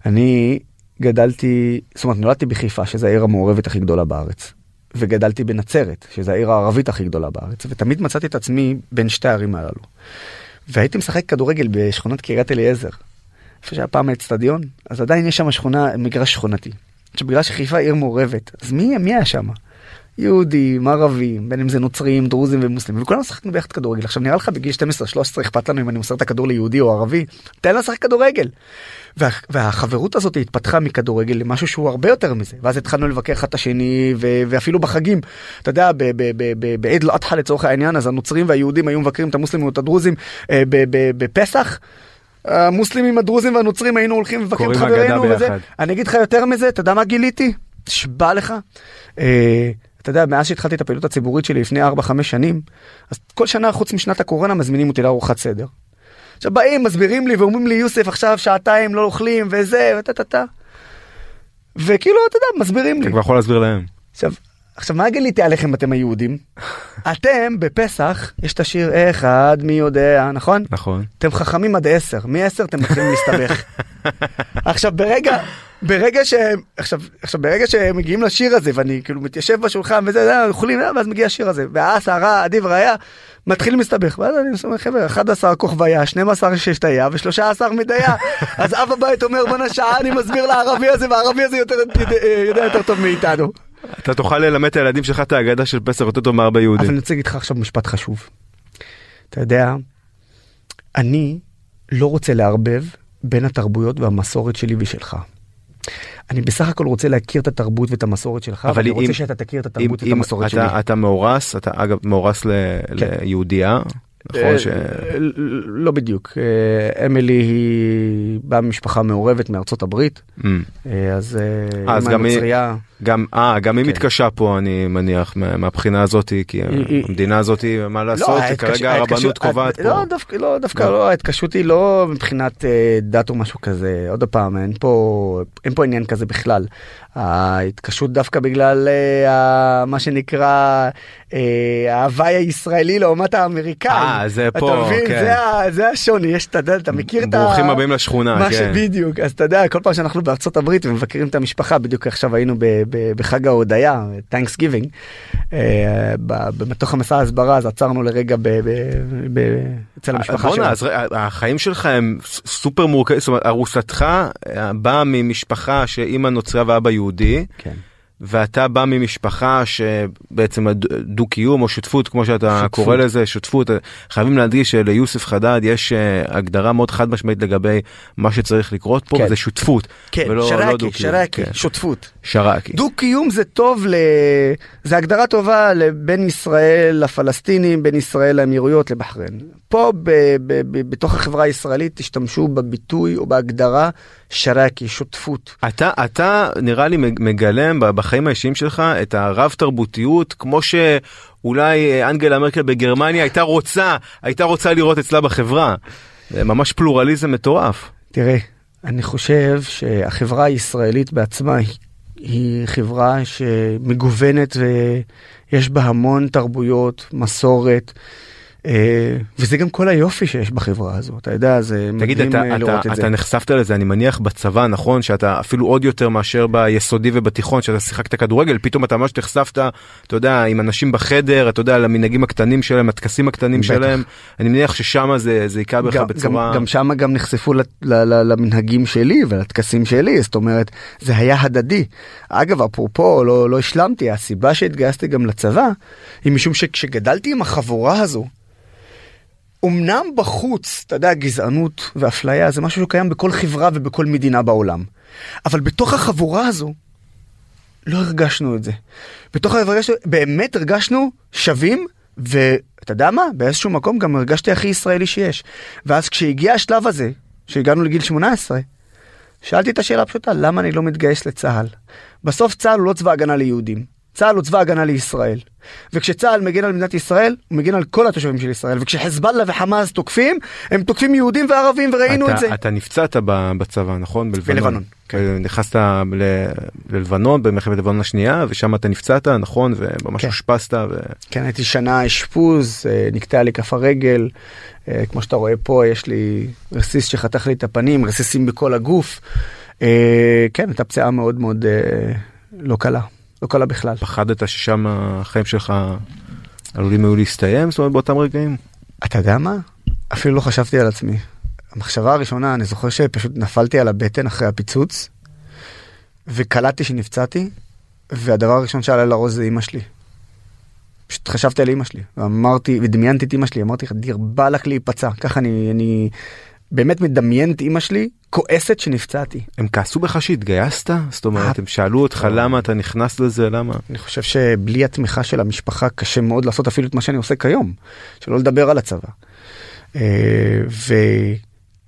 אני גדלתי, זאת אומרת נולדתי בחיפה שזה העיר המעורבת הכי גדולה בארץ. וגדלתי בנצרת שזה העיר הערבית הכי גדולה בארץ ותמיד מצאתי את עצמי בין שתי הערים הללו. והייתי משחק כדורגל בשכונת קריית אליעזר. איפה שהיה פעם האצטדיון אז עדיין יש שם שכונה מגרש שכונתי. עכשיו בגלל שחיפה עיר מעורבת אז מי מי היה שם? יהודים, ערבים, בין אם זה נוצרים, דרוזים ומוסלמים, וכולנו שחקנו ביחד כדורגל. עכשיו נראה לך בגיל 12-13 אכפת לנו אם אני מוסר את הכדור ליהודי או ערבי? תן לשחק כדורגל. וה, והחברות הזאת התפתחה מכדורגל למשהו שהוא הרבה יותר מזה. ואז התחלנו לבקר אחד את השני, ו, ואפילו בחגים. אתה יודע, בעיד אל-אדחא לצורך העניין, אז הנוצרים והיהודים היו מבקרים את המוסלמים ואת הדרוזים אה, בפסח. המוסלמים, הדרוזים והנוצרים היינו הולכים ומבקרים את חברינו וזה. אני אגיד לך יותר מזה, אתה יודע מה גיליתי? נשבע לך. אה, אתה יודע, מאז שהתחלתי את הפעילות הציבורית שלי לפני 4-5 שנים, אז כל שנה חוץ משנת הקורונה מזמינים אותי לארוחת סדר. עכשיו באים, מסבירים לי ואומרים לי, יוסף, עכשיו שעתיים לא אוכלים וזה, וטה טה טה. וכאילו, אתה יודע, מסבירים לי. אתה כבר יכול להסביר להם. עכשיו, עכשיו מה גיליתי עליכם אתם היהודים? אתם בפסח, יש את השיר אחד מי יודע, נכון? נכון. אתם חכמים עד 10, מ-10 אתם מתחילים להסתבך. עכשיו ברגע, ברגע שהם, עכשיו, עכשיו ברגע שהם מגיעים לשיר הזה ואני כאילו מתיישב בשולחן וזה, זה, אוכלים, אה, ואז מגיע השיר הזה, והעשרה, עדיף ראיה, מתחילים להסתבך, ואז אני אומר חבר'ה, 11 כוכביה, 12 ששתיה ו-13 מדיה, אז אב הבית אומר בוא נשעה אני מסביר לערבי הזה והערבי הזה יותר, יודע יותר טוב מאיתנו. אתה תוכל ללמד את הילדים שלך את האגדה של פסח יותר טוב מהרבה אבל יהודים. אני רוצה להגיד לך עכשיו משפט חשוב. אתה יודע, אני לא רוצה לערבב בין התרבויות והמסורת שלי ושלך. אני בסך הכל רוצה להכיר את התרבות ואת המסורת שלך, אבל ואני אם- רוצה שאתה תכיר את אם, התרבות ואת המסורת שלי. אתה, אתה מאורס, אתה אגב מאורס ל, כן. ליהודייה, נכון? אה, ש... לא בדיוק. אה, אמילי היא באה ממשפחה מעורבת מארצות הברית, Mm. אה, אז היא- נוצרייה. גם, אה, גם היא כן. מתקשה פה אני מניח מה- מהבחינה הזאת כי המדינה הזאת מה לעשות לא, ההתקש- כרגע הרבנות קובעת לא, פה. דווקא לא, דווקא לא. לא, ההתקשות היא לא מבחינת אה, דת או משהו כזה. עוד פעם, אין פה, אין פה עניין כזה בכלל. ההתקשות דווקא בגלל אה, מה שנקרא אה, ההוואי הישראלי לעומת האמריקאי. אה, זה פה, אתה מבין? כן. זה השוני, יש, אתה יודע, אתה מכיר את ה... ברוכים הבאים לשכונה, מה כן. שבדיוק, אז אתה יודע, כל פעם שאנחנו בארצות הברית ומבקרים את המשפחה, בדיוק עכשיו היינו בחג ההודיה, טנקס גיבינג, בתוך המסע ההסברה, אז עצרנו לרגע אצל המשפחה שלנו. אז החיים שלך הם סופר מורכבים, זאת אומרת ארוסתך אה, באה ממשפחה שאימא נוצרה ואבא יהודי, כן. ואתה בא ממשפחה שבעצם הדו קיום או שותפות כמו שאתה שותפות. קורא לזה שותפות חייבים להדגיש שליוסף חדד יש אה, הגדרה מאוד חד משמעית לגבי מה שצריך לקרות פה כן. וזה שותפות כן, ולא לא שרקי, דו-קיום. שרקי, כן. שותפות. שרקי. דו קיום זה טוב ל... זה הגדרה טובה לבין ישראל לפלסטינים, בין ישראל לאמירויות לבחריין. פה ב... ב... ב... בתוך החברה הישראלית תשתמשו בביטוי או בהגדרה שרקי, שותפות. אתה אתה נראה לי מגלם ב- בחיים האישיים שלך את הרב תרבותיות כמו שאולי אנגלה מרקל בגרמניה הייתה רוצה, הייתה רוצה לראות אצלה בחברה. ממש פלורליזם מטורף. תראה, אני חושב שהחברה הישראלית בעצמה היא, היא חברה שמגוונת ויש בה המון תרבויות, מסורת. אה, וזה גם כל היופי שיש בחברה הזו, אתה יודע, זה תגיד, מדהים אתה, אה, לראות אתה, את זה. אתה נחשפת לזה, אני מניח בצבא, נכון? שאתה אפילו עוד יותר מאשר ביסודי ובתיכון, שאתה שיחקת כדורגל, פתאום אתה ממש נחשפת, אתה יודע, עם אנשים בחדר, אתה יודע, למנהגים הקטנים שלהם, הטקסים הקטנים בטח. שלהם. אני מניח ששם זה, זה היכה בך גם, בצורה... גם, גם שם גם נחשפו ל- ל- ל- למנהגים שלי ולטקסים שלי, זאת אומרת, זה היה הדדי. אגב, אפרופו, לא, לא השלמתי, הסיבה שהתגייסתי גם לצבא, היא משום שכשגדלתי עם החבורה הזו, אמנם בחוץ, אתה יודע, גזענות ואפליה זה משהו שקיים בכל חברה ובכל מדינה בעולם. אבל בתוך החבורה הזו, לא הרגשנו את זה. בתוך הזו, באמת הרגשנו שווים, ואתה יודע מה? באיזשהו מקום גם הרגשתי הכי ישראלי שיש. ואז כשהגיע השלב הזה, שהגענו לגיל 18, שאלתי את השאלה הפשוטה, למה אני לא מתגייס לצה"ל? בסוף צה"ל הוא לא צבא הגנה ליהודים. צה"ל הוא צבא הגנה לישראל. וכשצה"ל מגן על מדינת ישראל, הוא מגן על כל התושבים של ישראל. וכשחזבאללה וחמאס תוקפים, הם תוקפים יהודים וערבים וראינו אתה, את זה. אתה נפצעת בצבא, נכון? בלבנון. בלבנון, כן. נכנסת ל- ללבנון במלחמת לבנון השנייה, ושם אתה נפצעת, נכון? וממש כן. אושפזת. ו... כן, הייתי שנה אשפוז, אה, נקטע לי כף הרגל, אה, כמו שאתה רואה פה, יש לי רסיס שחתך לי את הפנים, רסיסים בכל הגוף. אה, כן, הייתה פציעה מאוד מאוד אה, לא קלה, לא קלה בכלל. פחדת ששם החיים שלך עלולים היו להסתיים? זאת אומרת, באותם רגעים? אתה יודע מה? אפילו לא חשבתי על עצמי. המחשבה הראשונה, אני זוכר שפשוט נפלתי על הבטן אחרי הפיצוץ, וקלטתי שנפצעתי, והדבר הראשון שעלה לראש זה אמא שלי. פשוט חשבתי על אמא שלי, ואמרתי, ודמיינתי את אמא שלי, אמרתי לך, דיר באלק להיפצע. ככה אני, אני באמת מדמיין את אמא שלי כועסת שנפצעתי. הם כעסו בך שהתגייסת? זאת אומרת, אה, הם שאלו אותך למה אתה נכנס לזה, למה? אני חושב שבלי התמיכה של המשפחה קשה מאוד לעשות אפילו את מה שאני עושה כיום, שלא לדבר על הצבא. אה,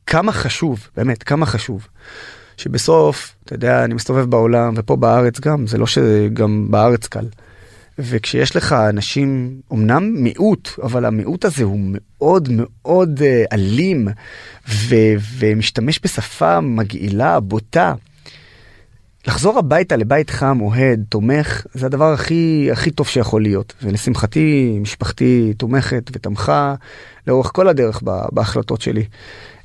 וכמה חשוב, באמת, כמה חשוב, שבסוף, אתה יודע, אני מסתובב בעולם ופה בארץ גם, זה לא שגם בארץ קל. וכשיש לך אנשים, אמנם מיעוט, אבל המיעוט הזה הוא מאוד מאוד אה, אלים ו- ומשתמש בשפה מגעילה, בוטה. לחזור הביתה לבית חם, אוהד, תומך, זה הדבר הכי הכי טוב שיכול להיות. ולשמחתי, משפחתי תומכת ותמכה לאורך כל הדרך בהחלטות שלי.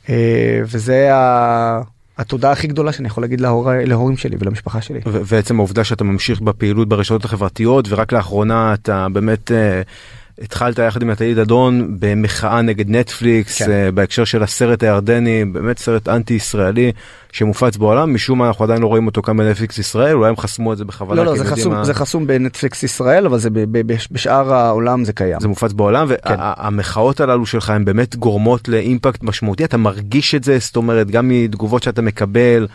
אה, וזה ה... התודה הכי גדולה שאני יכול להגיד להור... להורים שלי ולמשפחה שלי. ועצם העובדה שאתה ממשיך בפעילות ברשתות החברתיות, ורק לאחרונה אתה באמת... אה, התחלת יחד עם נטלי דדון במחאה נגד נטפליקס כן. כן. בהקשר של הסרט הירדני באמת סרט אנטי ישראלי שמופץ בעולם משום מה אנחנו עדיין לא רואים אותו כאן בנטפליקס ישראל אולי הם חסמו את זה בכוונה. לא, לא, זה חסום, מה- זה חסום בנטפליקס ישראל, אבל זה ב- ב- בש- בשאר העולם זה קיים. זה מופץ בעולם כן. והמחאות הללו שלך הן באמת גורמות לאימפקט משמעותי אתה מרגיש את זה זאת אומרת גם מתגובות שאתה מקבל.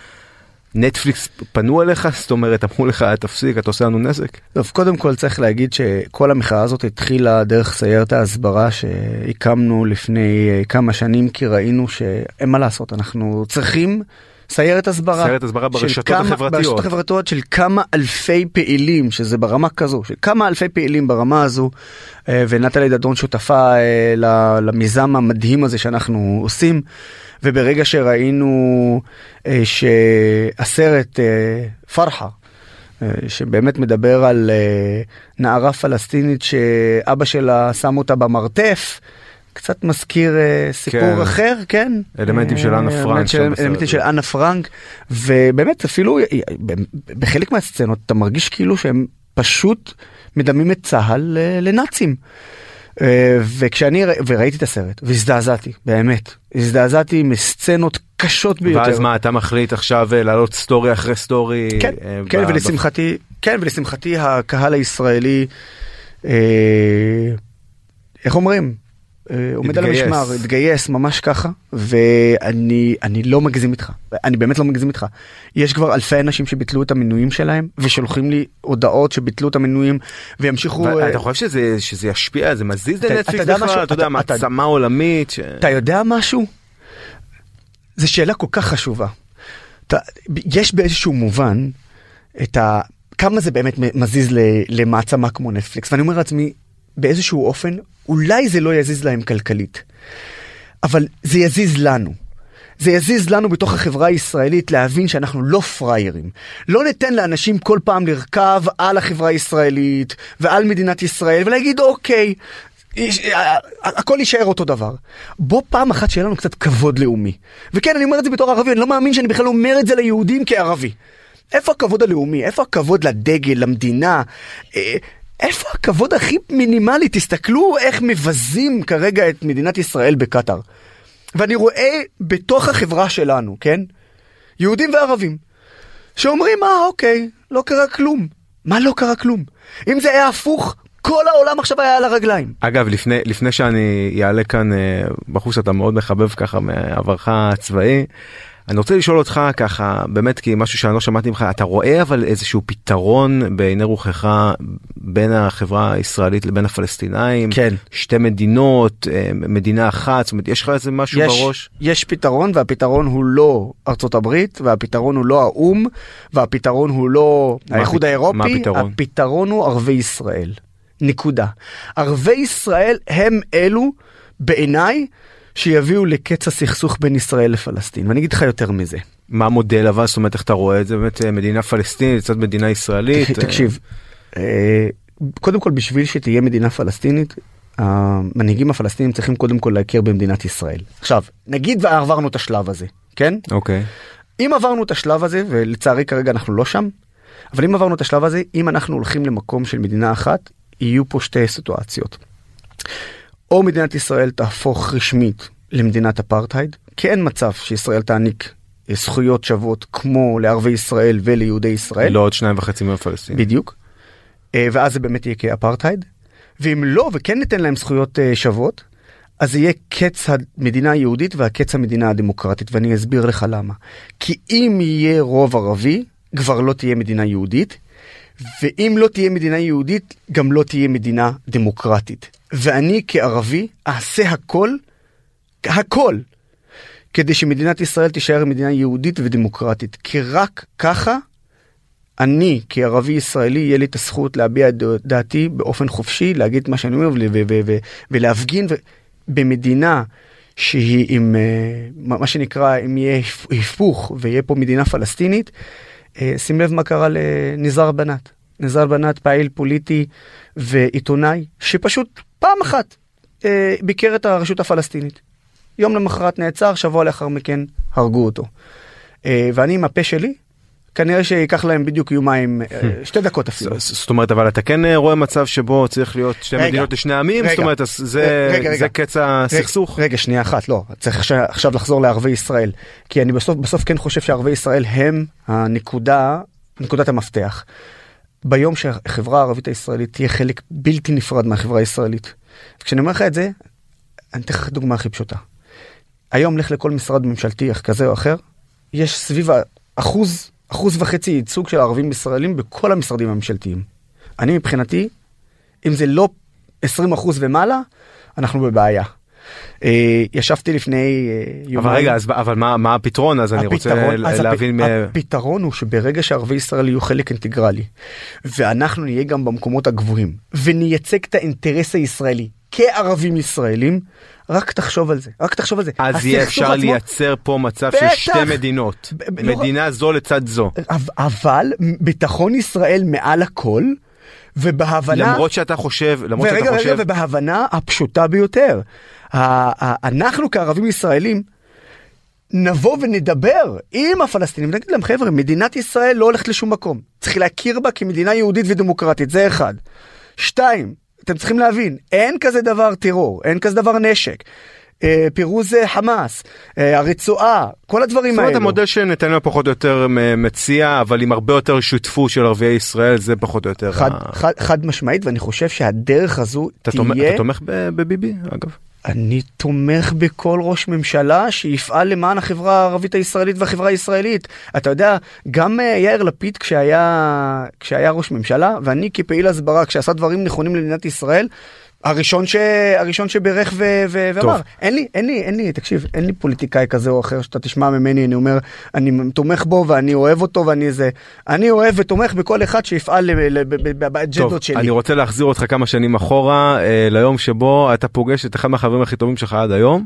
נטפליקס פנו אליך זאת אומרת אמרו לך תפסיק אתה עושה לנו נזק. טוב, קודם כל צריך להגיד שכל המחאה הזאת התחילה דרך סיירת ההסברה שהקמנו לפני אה, כמה שנים, כי ראינו שאין מה לעשות, אנחנו צריכים סיירת הסברה. סיירת הסברה ברשתות כמה- החברתיות. ברשתות החברתיות של כמה אלפי פעילים, שזה ברמה כזו, של כמה אלפי פעילים ברמה הזו, אה, ונטלי דדון שותפה אה, למיזם המדהים הזה שאנחנו עושים. וברגע שראינו אה, שהסרט פרחה, שבאמת מדבר על נערה פלסטינית שאבא שלה שם אותה במרתף, קצת מזכיר אה, סיפור כן. אחר, כן? אלמנטים של אה, אנה פרנק של- אלמנטים של. אנה פרנק, ובאמת אפילו אה, בחלק מהסצנות אתה מרגיש כאילו שהם פשוט מדמים את צה"ל אה, לנאצים. אה, וכשאני וראיתי את הסרט והזדעזעתי באמת הזדעזעתי מסצנות קשות ביותר. ואז מה אתה מחליט עכשיו אה, לעלות סטורי אחרי סטורי. כן, אה, כן ב- ולשמחתי כן ולשמחתי הקהל הישראלי אה, איך אומרים עומד על. המשמר התגייס ממש ככה ואני אני לא מגזים איתך אני באמת לא מגזים איתך יש כבר אלפי אנשים שביטלו את המינויים שלהם ושולחים לי הודעות שביטלו את המינויים וימשיכו. אה, ואתה חושב שזה שזה ישפיע זה מזיז אתה- לנטפליקס אתה בכלל? אתה יודע אתה- אתה- מעצמה עולמית. ש- אתה יודע משהו? זו שאלה כל כך חשובה. אתה, יש באיזשהו מובן את ה... כמה זה באמת מזיז למעצמה כמו נטפליקס, ואני אומר לעצמי, באיזשהו אופן, אולי זה לא יזיז להם כלכלית, אבל זה יזיז לנו. זה יזיז לנו בתוך החברה הישראלית להבין שאנחנו לא פראיירים. לא ניתן לאנשים כל פעם לרכב על החברה הישראלית ועל מדינת ישראל ולהגיד אוקיי, הכל יישאר אותו דבר. בוא פעם אחת שיהיה לנו קצת כבוד לאומי. וכן, אני אומר את זה בתור ערבי, אני לא מאמין שאני בכלל אומר את זה ליהודים כערבי. איפה הכבוד הלאומי? איפה הכבוד לדגל, למדינה? איפה הכבוד הכי מינימלי? תסתכלו איך מבזים כרגע את מדינת ישראל בקטאר. ואני רואה בתוך החברה שלנו, כן? יהודים וערבים, שאומרים, אה, אוקיי, לא קרה כלום. מה לא קרה כלום? אם זה היה הפוך, כל העולם עכשיו היה על הרגליים. אגב, לפני, לפני שאני אעלה כאן אה, בחור שאתה מאוד מחבב ככה מעברך הצבאי, אני רוצה לשאול אותך ככה באמת כי משהו שאני לא שמעתי ממך אתה רואה אבל איזשהו פתרון בעיני רוחך בין החברה הישראלית לבין הפלסטינאים כן שתי מדינות אה, מדינה אחת זאת אומרת יש לך איזה משהו יש, בראש יש פתרון והפתרון הוא לא ארצות הברית והפתרון הוא לא האו"ם והפתרון הוא לא האיחוד האירופי מה הפתרון? הפתרון הוא ערבי ישראל נקודה ערבי ישראל הם אלו בעיניי. שיביאו לקץ הסכסוך בין ישראל לפלסטין. ואני אגיד לך יותר מזה. מה המודל אבל? זאת אומרת איך אתה רואה את זה? באמת אה, מדינה פלסטינית קצת מדינה ישראלית תקשיב אה, קודם כל בשביל שתהיה מדינה פלסטינית המנהיגים הפלסטינים צריכים קודם כל להכיר במדינת ישראל. עכשיו נגיד ועברנו את השלב הזה כן? אוקיי. אם עברנו את השלב הזה ולצערי כרגע אנחנו לא שם אבל אם עברנו את השלב הזה אם אנחנו הולכים למקום של מדינה אחת יהיו פה שתי סיטואציות. או מדינת ישראל תהפוך רשמית למדינת אפרטהייד, כי אין מצב שישראל תעניק אה, זכויות שוות כמו לערבי ישראל וליהודי ישראל. לא עוד שניים וחצי מיליון פלסטינים. בדיוק. אה, ואז זה באמת יהיה כאפרטהייד. ואם לא וכן ניתן להם זכויות אה, שוות, אז זה יהיה קץ המדינה היהודית והקץ המדינה הדמוקרטית ואני אסביר לך למה. כי אם יהיה רוב ערבי כבר לא תהיה מדינה יהודית ואם לא תהיה מדינה יהודית גם לא תהיה מדינה דמוקרטית. ואני כערבי אעשה הכל, הכל, כדי שמדינת ישראל תישאר מדינה יהודית ודמוקרטית. כי רק ככה אני כערבי ישראלי יהיה לי את הזכות להביע את דעתי באופן חופשי, להגיד את מה שאני אומר ולהפגין במדינה שהיא עם אה, מה שנקרא אם יהיה היפוך ויהיה פה מדינה פלסטינית. אה, שים לב מה קרה לניזר בנת. ניזר בנת פעיל פוליטי ועיתונאי שפשוט פעם אחת אה, ביקר את הרשות הפלסטינית. יום למחרת נעצר, שבוע לאחר מכן הרגו אותו. אה, ואני עם הפה שלי, כנראה שייקח להם בדיוק יומיים, אה, hmm. שתי דקות אפילו. זאת אומרת, אבל אתה כן אה, רואה מצב שבו צריך להיות שתי מדינות לשני עמים? זאת אומרת, זה, קץ הסכסוך? רגע, שנייה אחת, לא, צריך עכשיו לחזור לערבי ישראל. כי אני בסוף, כן חושב שערבי ישראל הם הנקודה, נקודת המפתח. ביום שהחברה הערבית הישראלית תהיה חלק בלתי נפרד מהחברה הישראלית. כשאני אומר לך את זה, אני אתן לך דוגמה הכי פשוטה. היום לך לכל משרד ממשלתי כזה או אחר, יש סביב אחוז, אחוז וחצי ייצוג של ערבים ישראלים בכל המשרדים הממשלתיים. אני מבחינתי, אם זה לא 20 אחוז ומעלה, אנחנו בבעיה. אה, ישבתי לפני אה, יומיים. אבל רגע, אז, אבל מה, מה הפתרון? אז אני רוצה אז להבין... הפ... הפתרון הוא שברגע שערבי ישראל יהיו חלק אינטגרלי, ואנחנו נהיה גם במקומות הגבוהים, ונייצג את האינטרס הישראלי כערבים ישראלים, רק תחשוב על זה, רק תחשוב על זה. אז יהיה אפשר עצמו... לייצר פה מצב בטח, של שתי מדינות, ב- ב- מדינה לא... זו לצד זו. אבל ביטחון ישראל מעל הכל. ובהבנה למרות שאתה חושב למרות ורגע, שאתה חושב רגע, ובהבנה הפשוטה ביותר אנחנו כערבים ישראלים נבוא ונדבר עם הפלסטינים נגיד להם חבר'ה מדינת ישראל לא הולכת לשום מקום צריך להכיר בה כמדינה יהודית ודמוקרטית זה אחד. שתיים אתם צריכים להבין אין כזה דבר טרור אין כזה דבר נשק. אה, פירוז אה, חמאס, אה, הרצועה, כל הדברים האלה. זאת אומרת המודל שנתניהו פחות או יותר מציע, אבל עם הרבה יותר שותפות של ערביי ישראל, זה פחות או יותר... חד, ה... חד, חד משמעית, ואני חושב שהדרך הזו אתה תהיה... אתה תומך בביבי, אגב? אני תומך בכל ראש ממשלה שיפעל למען החברה הערבית הישראלית והחברה הישראלית. אתה יודע, גם יאיר לפיד כשהיה, כשהיה ראש ממשלה, ואני כפעיל הסברה, כשעשה דברים נכונים למדינת ישראל, הראשון ש... הראשון שברך ו... ו... ואמר אין לי אין לי אין לי תקשיב אין לי פוליטיקאי כזה או אחר שאתה תשמע ממני אני אומר אני תומך בו ואני אוהב אותו ואני זה אני אוהב ותומך בכל אחד שיפעל באג'נדות שלי. אני רוצה להחזיר אותך כמה שנים אחורה אה, ליום שבו אתה פוגש את אחד מהחברים הכי טובים שלך עד היום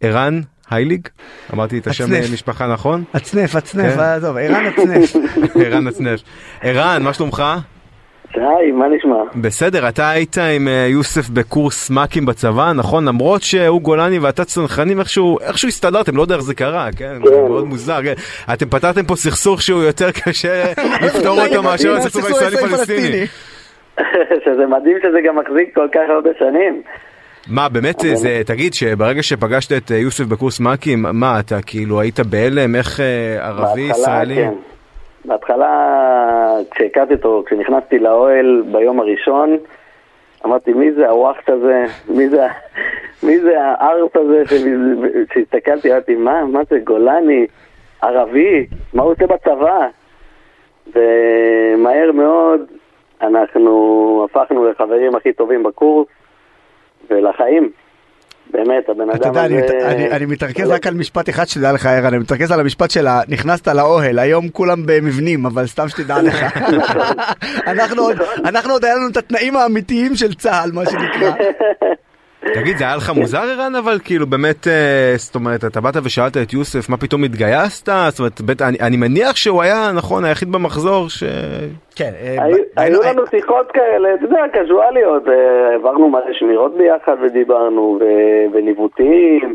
ערן הייליג אמרתי את השם משפחה נכון? הצנף הצנף כן. עזוב ערן הצנף. ערן הצנף. ערן מה שלומך? היי, מה נשמע? בסדר, אתה היית עם אה, יוסף בקורס מ"כים בצבא, נכון? למרות שהוא גולני ואתה צנחנים, איכשהו, איכשהו הסתדרתם, לא יודע איך זה קרה, כן? כן. מאוד מוזר, כן? אתם פתרתם פה סכסוך שהוא יותר קשה לפתור אותו מאשר הסכסוך הישראלי-פלסטיני. שזה מדהים שזה גם מחזיק כל כך הרבה שנים. מה באמת זה תגיד שברגע שפגשת את אה, יוסף בקורס מ"כים מה אתה כאילו היית בהלם איך אה, ערבי ישראלי? כן. בהתחלה, כשהכרתי אותו, כשנכנסתי לאוהל ביום הראשון, אמרתי, מי זה הוואחט הזה? מי זה, מי זה הארץ הזה? כשהסתכלתי, אמרתי, מה, מה זה, גולני, ערבי, מה הוא עושה בצבא? ומהר מאוד אנחנו הפכנו לחברים הכי טובים בקורס ולחיים. באמת, הבן אדם הזה... אתה יודע, אני, אני מתרכז רק על משפט אחד שתדע לך, ערן, אני מתרכז על המשפט של נכנסת לאוהל, היום כולם במבנים, אבל סתם שתדע לך. אנחנו עוד, אנחנו עוד היה לנו את התנאים האמיתיים של צה"ל, מה שנקרא. תגיד, זה היה לך מוזר ערן, אבל כאילו באמת, אה, זאת אומרת, אתה באת ושאלת את יוסף, מה פתאום התגייסת? זאת אומרת, בית, אני, אני מניח שהוא היה, נכון, היחיד במחזור ש... כן. אה, היו לנו שיחות כאלה, אתה יודע, קזואליות, אה, העברנו מלא שמירות ביחד ודיברנו, וניווטים.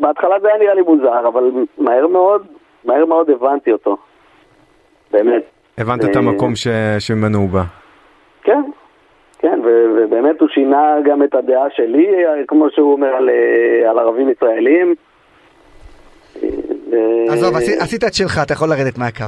בהתחלה זה היה נראה לי מוזר, אבל מהר מאוד, מהר מאוד הבנתי אותו. באמת. הבנת את המקום שממנו הוא בא. כן. כן, ובאמת הוא שינה גם את הדעה שלי, כמו שהוא אומר על, אה, על ערבים ישראלים. עזוב, עשית את שלך, אתה יכול לרדת מהקו.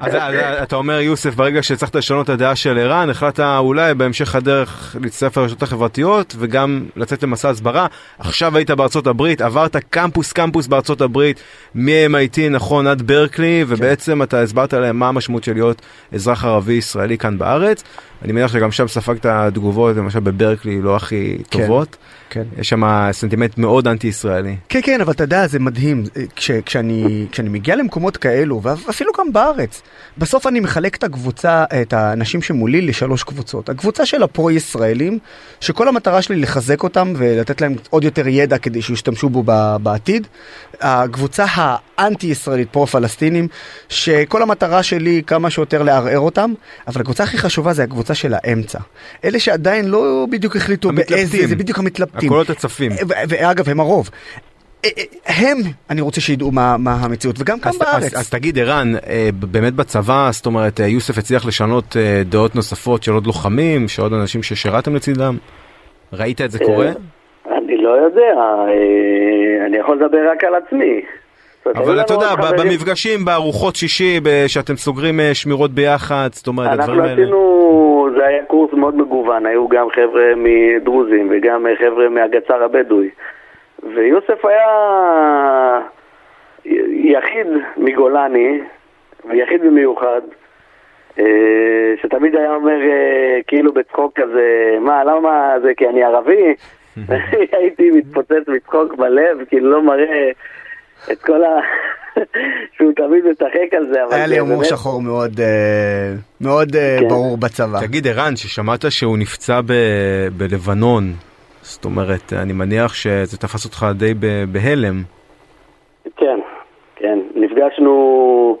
אז אתה אומר יוסף ברגע שהצלחת לשנות את הדעה של ערן החלטת אולי בהמשך הדרך להצטרף לרשתות החברתיות וגם לצאת למסע הסברה עכשיו היית בארצות הברית עברת קמפוס קמפוס בארצות הברית מ-MIT נכון עד ברקלי ובעצם אתה הסברת להם מה המשמעות של להיות אזרח ערבי ישראלי כאן בארץ אני מניח שגם שם ספגת תגובות למשל בברקלי לא הכי כן, טובות. כן. יש שם סנטימנט מאוד אנטי ישראלי. כן כן אבל אתה יודע זה מדהים כש, כשאני כשאני מגיע למקומות כאלו ואפילו גם בארץ בסוף אני מחלק את הקבוצה את האנשים שמולי לשלוש קבוצות הקבוצה של הפרו ישראלים שכל המטרה שלי לחזק אותם ולתת להם עוד יותר ידע כדי שישתמשו בו בעתיד. הקבוצה האנטי ישראלית פרו פלסטינים שכל המטרה שלי כמה שיותר לערער אותם אבל הקבוצה הכי חשובה זה הקבוצה של האמצע אלה שעדיין לא בדיוק החליטו באיזה זה בדיוק המתלבטים. הקולות הצפים. ואגב הם הרוב. אה, אה, הם, אני רוצה שידעו מה, מה המציאות, וגם כאן בארץ. אז, אז תגיד, ערן, אה, באמת בצבא, זאת אומרת, יוסף הצליח לשנות דעות נוספות של עוד לוחמים, של עוד אנשים ששירתם לצידם? ראית את זה קורה? אני לא יודע, אני יכול לדבר רק על עצמי. אבל אתה יודע, במפגשים, בארוחות שישי, שאתם סוגרים שמירות ביחד, זאת אומרת, הדברים האלה... אנחנו עשינו, זה היה קורס מאוד מגוון, היו גם חבר'ה מדרוזים וגם חבר'ה מהגצר הבדואי. ויוסף היה יחיד מגולני, ויחיד במיוחד, אה, שתמיד היה אומר אה, כאילו בצחוק כזה, מה, למה זה כי אני ערבי? הייתי מתפוצץ מצחוק בלב, כאילו לא מראה את כל ה... שהוא תמיד משחק על זה, היה לי הומור שחור מאוד, אה, מאוד כן. ברור בצבא. תגיד ערן, ששמעת שהוא נפצע בלבנון, זאת אומרת, אני מניח שזה תפס אותך די בהלם. כן, כן. נפגשנו,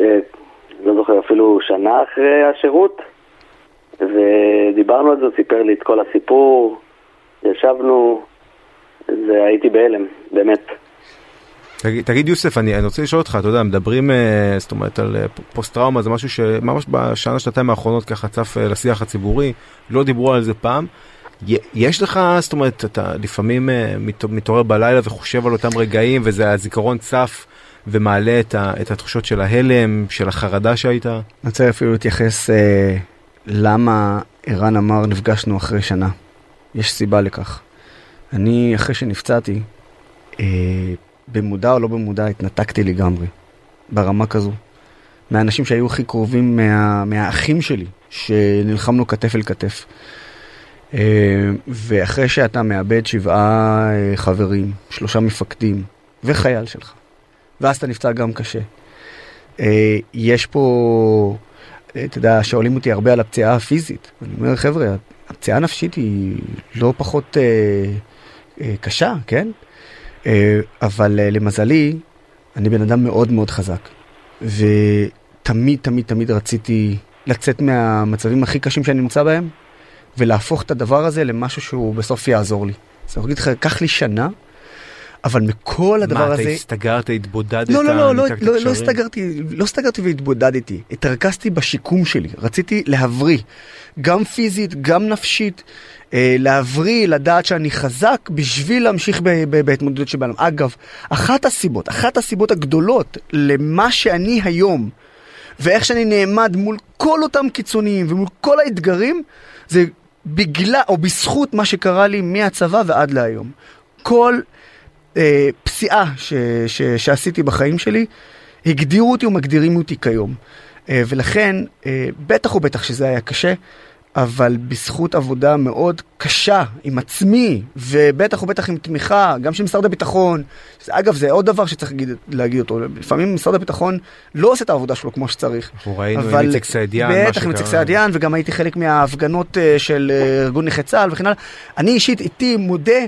אה, לא זוכר, אפילו שנה אחרי השירות, ודיברנו על זה, סיפר לי את כל הסיפור, ישבנו, והייתי בהלם, באמת. תגיד, תגיד יוסף, אני, אני רוצה לשאול אותך, אתה יודע, מדברים, אה, זאת אומרת, על אה, פוסט טראומה, זה משהו שממש בשנה, שנתיים האחרונות ככה צף לשיח הציבורי, לא דיברו על זה פעם. יש לך, זאת אומרת, אתה לפעמים אה, מתעורר בלילה וחושב על אותם רגעים וזה הזיכרון צף ומעלה את, ה, את התחושות של ההלם, של החרדה שהייתה? אני רוצה אפילו להתייחס אה, למה ערן אמר נפגשנו אחרי שנה. יש סיבה לכך. אני, אחרי שנפצעתי, אה, במודע או לא במודע, התנתקתי לגמרי, ברמה כזו. מהאנשים שהיו הכי קרובים מה, מהאחים שלי, שנלחמנו כתף אל כתף. אה, ואחרי שאתה מאבד שבעה אה, חברים, שלושה מפקדים וחייל שלך, ואז אתה נפצע גם קשה. אה, יש פה, אתה יודע, שואלים אותי הרבה על הפציעה הפיזית. אני אומר, חבר'ה, הפציעה הנפשית היא לא פחות קשה, כן? אבל למזלי, אני בן אדם מאוד מאוד חזק. ותמיד, תמיד, תמיד רציתי לצאת מהמצבים הכי קשים שאני נמצא בהם, ולהפוך את הדבר הזה למשהו שהוא בסוף יעזור לי. אז אני אגיד לך, קח לי שנה, אבל מכל הדבר מה, הזה... אתה הסתגרת, התבודדת, לא, לא, לא, לא, לא, לא? הסתגרתי, לא הסתגרתי והתבודדתי, התרכזתי בשיקום שלי, רציתי להבריא, גם פיזית, גם נפשית, אה, להבריא, לדעת שאני חזק בשביל להמשיך בהתמודדות שבנו. אגב, אחת הסיבות, אחת הסיבות הגדולות למה שאני היום, ואיך שאני נעמד מול כל אותם קיצוניים ומול כל האתגרים, זה בגלל, או בזכות מה שקרה לי מהצבא ועד להיום. כל אה, פסיעה ש, ש, שעשיתי בחיים שלי, הגדירו אותי ומגדירים אותי כיום. אה, ולכן, אה, בטח ובטח שזה היה קשה, אבל בזכות עבודה מאוד קשה עם עצמי, ובטח ובטח עם תמיכה, גם של משרד הביטחון. אגב, זה עוד דבר שצריך להגיד, להגיד אותו. לפעמים משרד הביטחון לא עושה את העבודה שלו כמו שצריך. אנחנו ראינו עם איציק סעידיאן, מה בטח עם איציק שקרה. סעידיאן, וגם הייתי חלק מההפגנות אה, של אה, ארגון נכי צה"ל וכן הלאה. אני אישית, איתי מודה,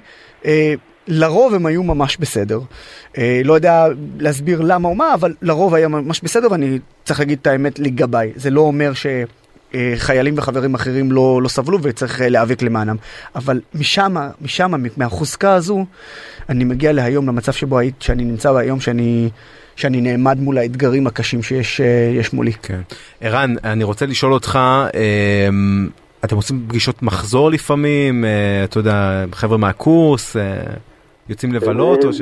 אה, לרוב הם היו ממש בסדר. אה, לא יודע להסביר למה או מה, אבל לרוב היה ממש בסדר, ואני צריך להגיד את האמת לגביי. זה לא אומר שחיילים וחברים אחרים לא, לא סבלו וצריך אה, להיאבק למענם. אבל משם, משם, מהחוזקה הזו, אני מגיע להיום, למצב שבו היית, שאני נמצא היום, שאני... שאני נעמד מול האתגרים הקשים שיש אה, יש מולי. כן. ערן, אני רוצה לשאול אותך, אמ, אתם עושים פגישות מחזור לפעמים, אה, אתה יודע, חבר'ה מהקורס, אה, יוצאים לבלות או ש...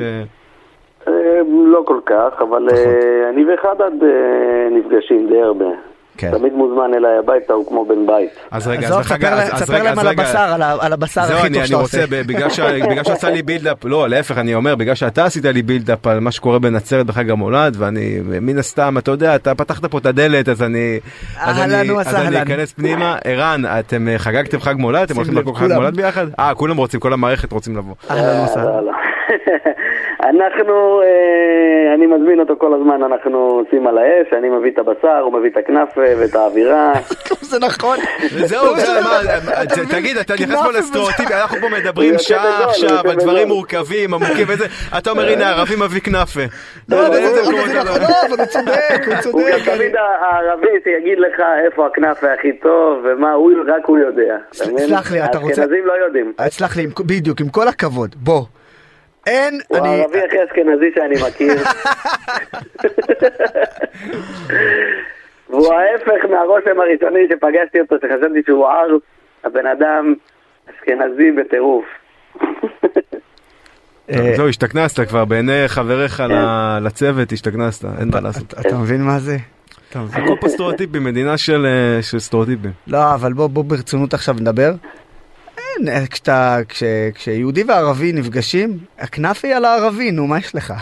אה, לא כל כך, אבל. אה, אני וחדד אה, נפגשים די הרבה. כן. תמיד מוזמן אליי הביתה, הוא כמו בן בית. אז רגע, אז רגע, להם- אז- רגע, להם אז על רגע. הבשר, על על הבשר זהו, הכי אני, טוב אני שאתה רוצה, עושה. ב- בגלל, ש, בגלל שעשה לי build-up, לא, להפך, אני אומר, בגלל שאתה עשית לי build-up על מה שקורה בנצרת בחג המולד, ואני, מן הסתם, אתה יודע, אתה פתחת פה את הדלת, אז אני, אז אני, אני. אכנס פנימה. ערן, אתם אה, חגגתם חג מולד? אתם הולכים לחגוג חג. מולד ביחד? אה, כולם רוצים, כל המערכת רוצים לבוא. אהלן וסהלן. אנחנו, אה, אני מזמין אותו כל הזמן, אנחנו עושים על האש, אני מביא את הבשר, הוא מביא את הכנאפה ואת האווירה. זה נכון. זהו, זה מה, ת- תגיד, אתה נכנס פה לסטריאוטיפ, אנחנו פה מדברים הוא שעה הוא עכשיו על דברים. מורכבים, עמוקים וזה, אתה אומר הנה ערבי מביא כנאפה. לא אבל נכון, אבל הוא צודק, הוא הוא צודק. גם תמיד הערבי שיגיד לך איפה הכנאפה הכי טוב, ומה, הוא- רק הוא יודע. סלח לי, אתה רוצה- האשכנזים לא יודעים. אה, סלח לי, בדיוק, עם כל הכבוד, בוא. אין, הוא אני... הערבי הכי אשכנזי שאני מכיר. והוא ההפך מהרושם הראשוני שפגשתי אותו, שחשבתי שהוא ער, הבן אדם אשכנזי בטירוף. אה, זהו, השתכנסת כבר, בעיני חבריך ל- לצוות השתכנסת, אין מה לעשות. אתה מבין מה זה? אתה מבין? הכל פה סטריאוטיפים, מדינה של אה, סטריאוטיפים. לא, אבל בוא, בוא ברצינות עכשיו נדבר. אין, אה, כשאתה, כש, כשיהודי וערבי נפגשים, הכנאפה היא על הערבי, נו, מה יש לך?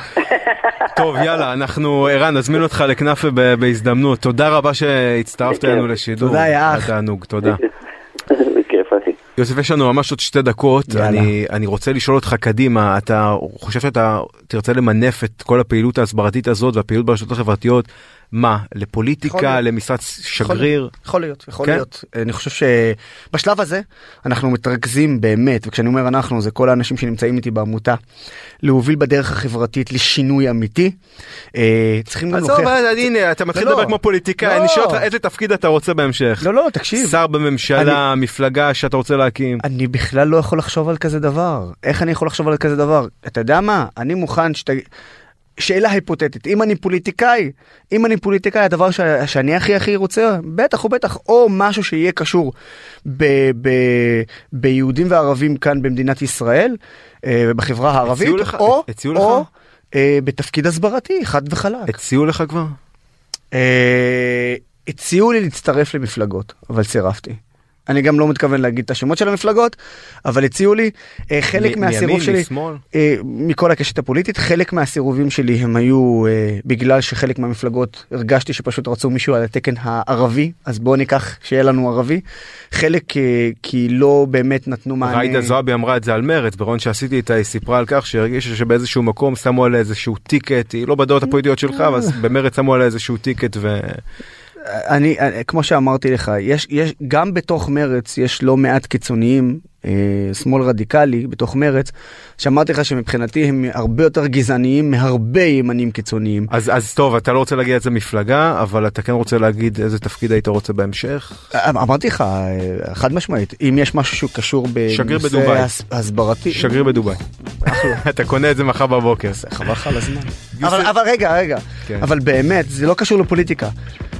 טוב, יאללה, אנחנו, ערן, נזמין אותך לכנאפה ב- בהזדמנות. תודה רבה שהצטרפת אלינו לשידור. תודה, יא אח. היה תענוג, תודה. יוסף, יש לנו ממש עוד שתי דקות. אני, אני רוצה לשאול אותך קדימה, אתה חושב שאתה תרצה למנף את כל הפעילות ההסברתית הזאת והפעילות ברשתות החברתיות, מה, לפוליטיקה. למשרד שגריר? יכול להיות, יכול כן? להיות. אני חושב שבשלב הזה אנחנו מתרכזים באמת, וכשאני אומר אנחנו זה כל האנשים שנמצאים איתי בעמותה, להוביל בדרך החברתית לשינוי אמיתי. אה, צריכים גם עזוב, להוכיח... אה, הנה, אתה מתחיל לא. לדבר כמו פוליטיקאי, לא. אני שואל אותך איזה תפקיד אתה רוצה בהמשך? לא, לא, תקשיב. שר בממשלה, מפלגה שאתה רוצה להקים. אני בכלל לא יכול לחשוב על כזה דבר. איך אני יכול לחשוב על כזה דבר? אתה יודע מה? אני מוכן שת... שאלה היפותטית, אם אני פוליטיקאי, אם אני פוליטיקאי, הדבר ש... שאני הכי הכי רוצה, בטח ובטח, או משהו שיהיה קשור ב... ב... ביהודים וערבים כאן במדינת ישראל, אה, ובחברה הערבית, הציעו לך? או, הציעו או לך? אה, בתפקיד הסברתי, חד וחלק. הציעו לך כבר? אה, הציעו לי להצטרף למפלגות, אבל סירבתי. אני גם לא מתכוון להגיד את השמות של המפלגות, אבל הציעו לי אה, חלק מ- מהסירוב מימין, שלי, משמאל? אה, מכל הקשת הפוליטית, חלק מהסירובים שלי הם היו אה, בגלל שחלק מהמפלגות הרגשתי שפשוט רצו מישהו על התקן הערבי, אז בואו ניקח שיהיה לנו ערבי. חלק אה, כי לא באמת נתנו מענה. ע'יידא זועבי אמרה את זה על מרץ, בריאיון שעשיתי איתה, היא סיפרה על כך שהרגישה שבאיזשהו מקום שמו עליה איזשהו ticket, היא לא בדעות הפוליטיות שלך, אבל במרץ שמו עליה איזשהו ticket ו... אני, אני כמו שאמרתי לך יש יש גם בתוך מרץ יש לא מעט קיצוניים אה, שמאל רדיקלי בתוך מרץ שאמרתי לך שמבחינתי הם הרבה יותר גזעניים מהרבה ימנים קיצוניים. אז אז טוב, אתה לא רוצה להגיד איזה מפלגה, אבל אתה כן רוצה להגיד איזה תפקיד היית רוצה בהמשך? אה, אמרתי לך אה, חד משמעית אם יש משהו שהוא קשור בנושא הסברתי שגריר בדובאי. אתה קונה את זה מחר בבוקר. חבל לך על הזמן. אבל, אבל רגע רגע כן. אבל באמת זה לא קשור לפוליטיקה.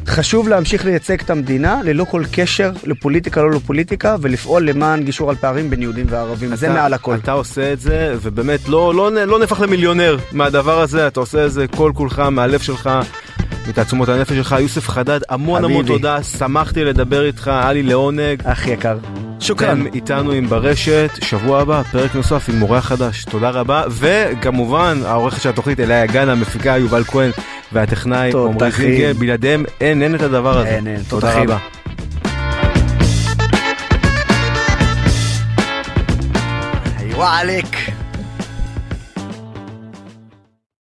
חשוב להמשיך לייצג את המדינה ללא כל קשר לפוליטיקה לא לפוליטיקה ולפעול למען גישור על פערים בין יהודים וערבים זה מעל הכל. אתה עושה את זה, ובאמת לא, לא, לא נהפך למיליונר מהדבר הזה, אתה עושה את זה כל כולך, מהלב שלך, מתעצומות הנפש שלך. יוסף חדד, המון המון. תודה, שמחתי לדבר איתך, היה לי לעונג. אח יקר. שוכרן. אתם איתנו עם ברשת, שבוע הבא, פרק נוסף עם מורה חדש. תודה רבה, וכמובן, העורכת של התוכנית אליה גן, המפיקה יובל כהן, והטכנאי עמרי. זינגר, בלעדיהם אין, אין את הדבר הזה. אין, אין, תודה. רבה. Alec.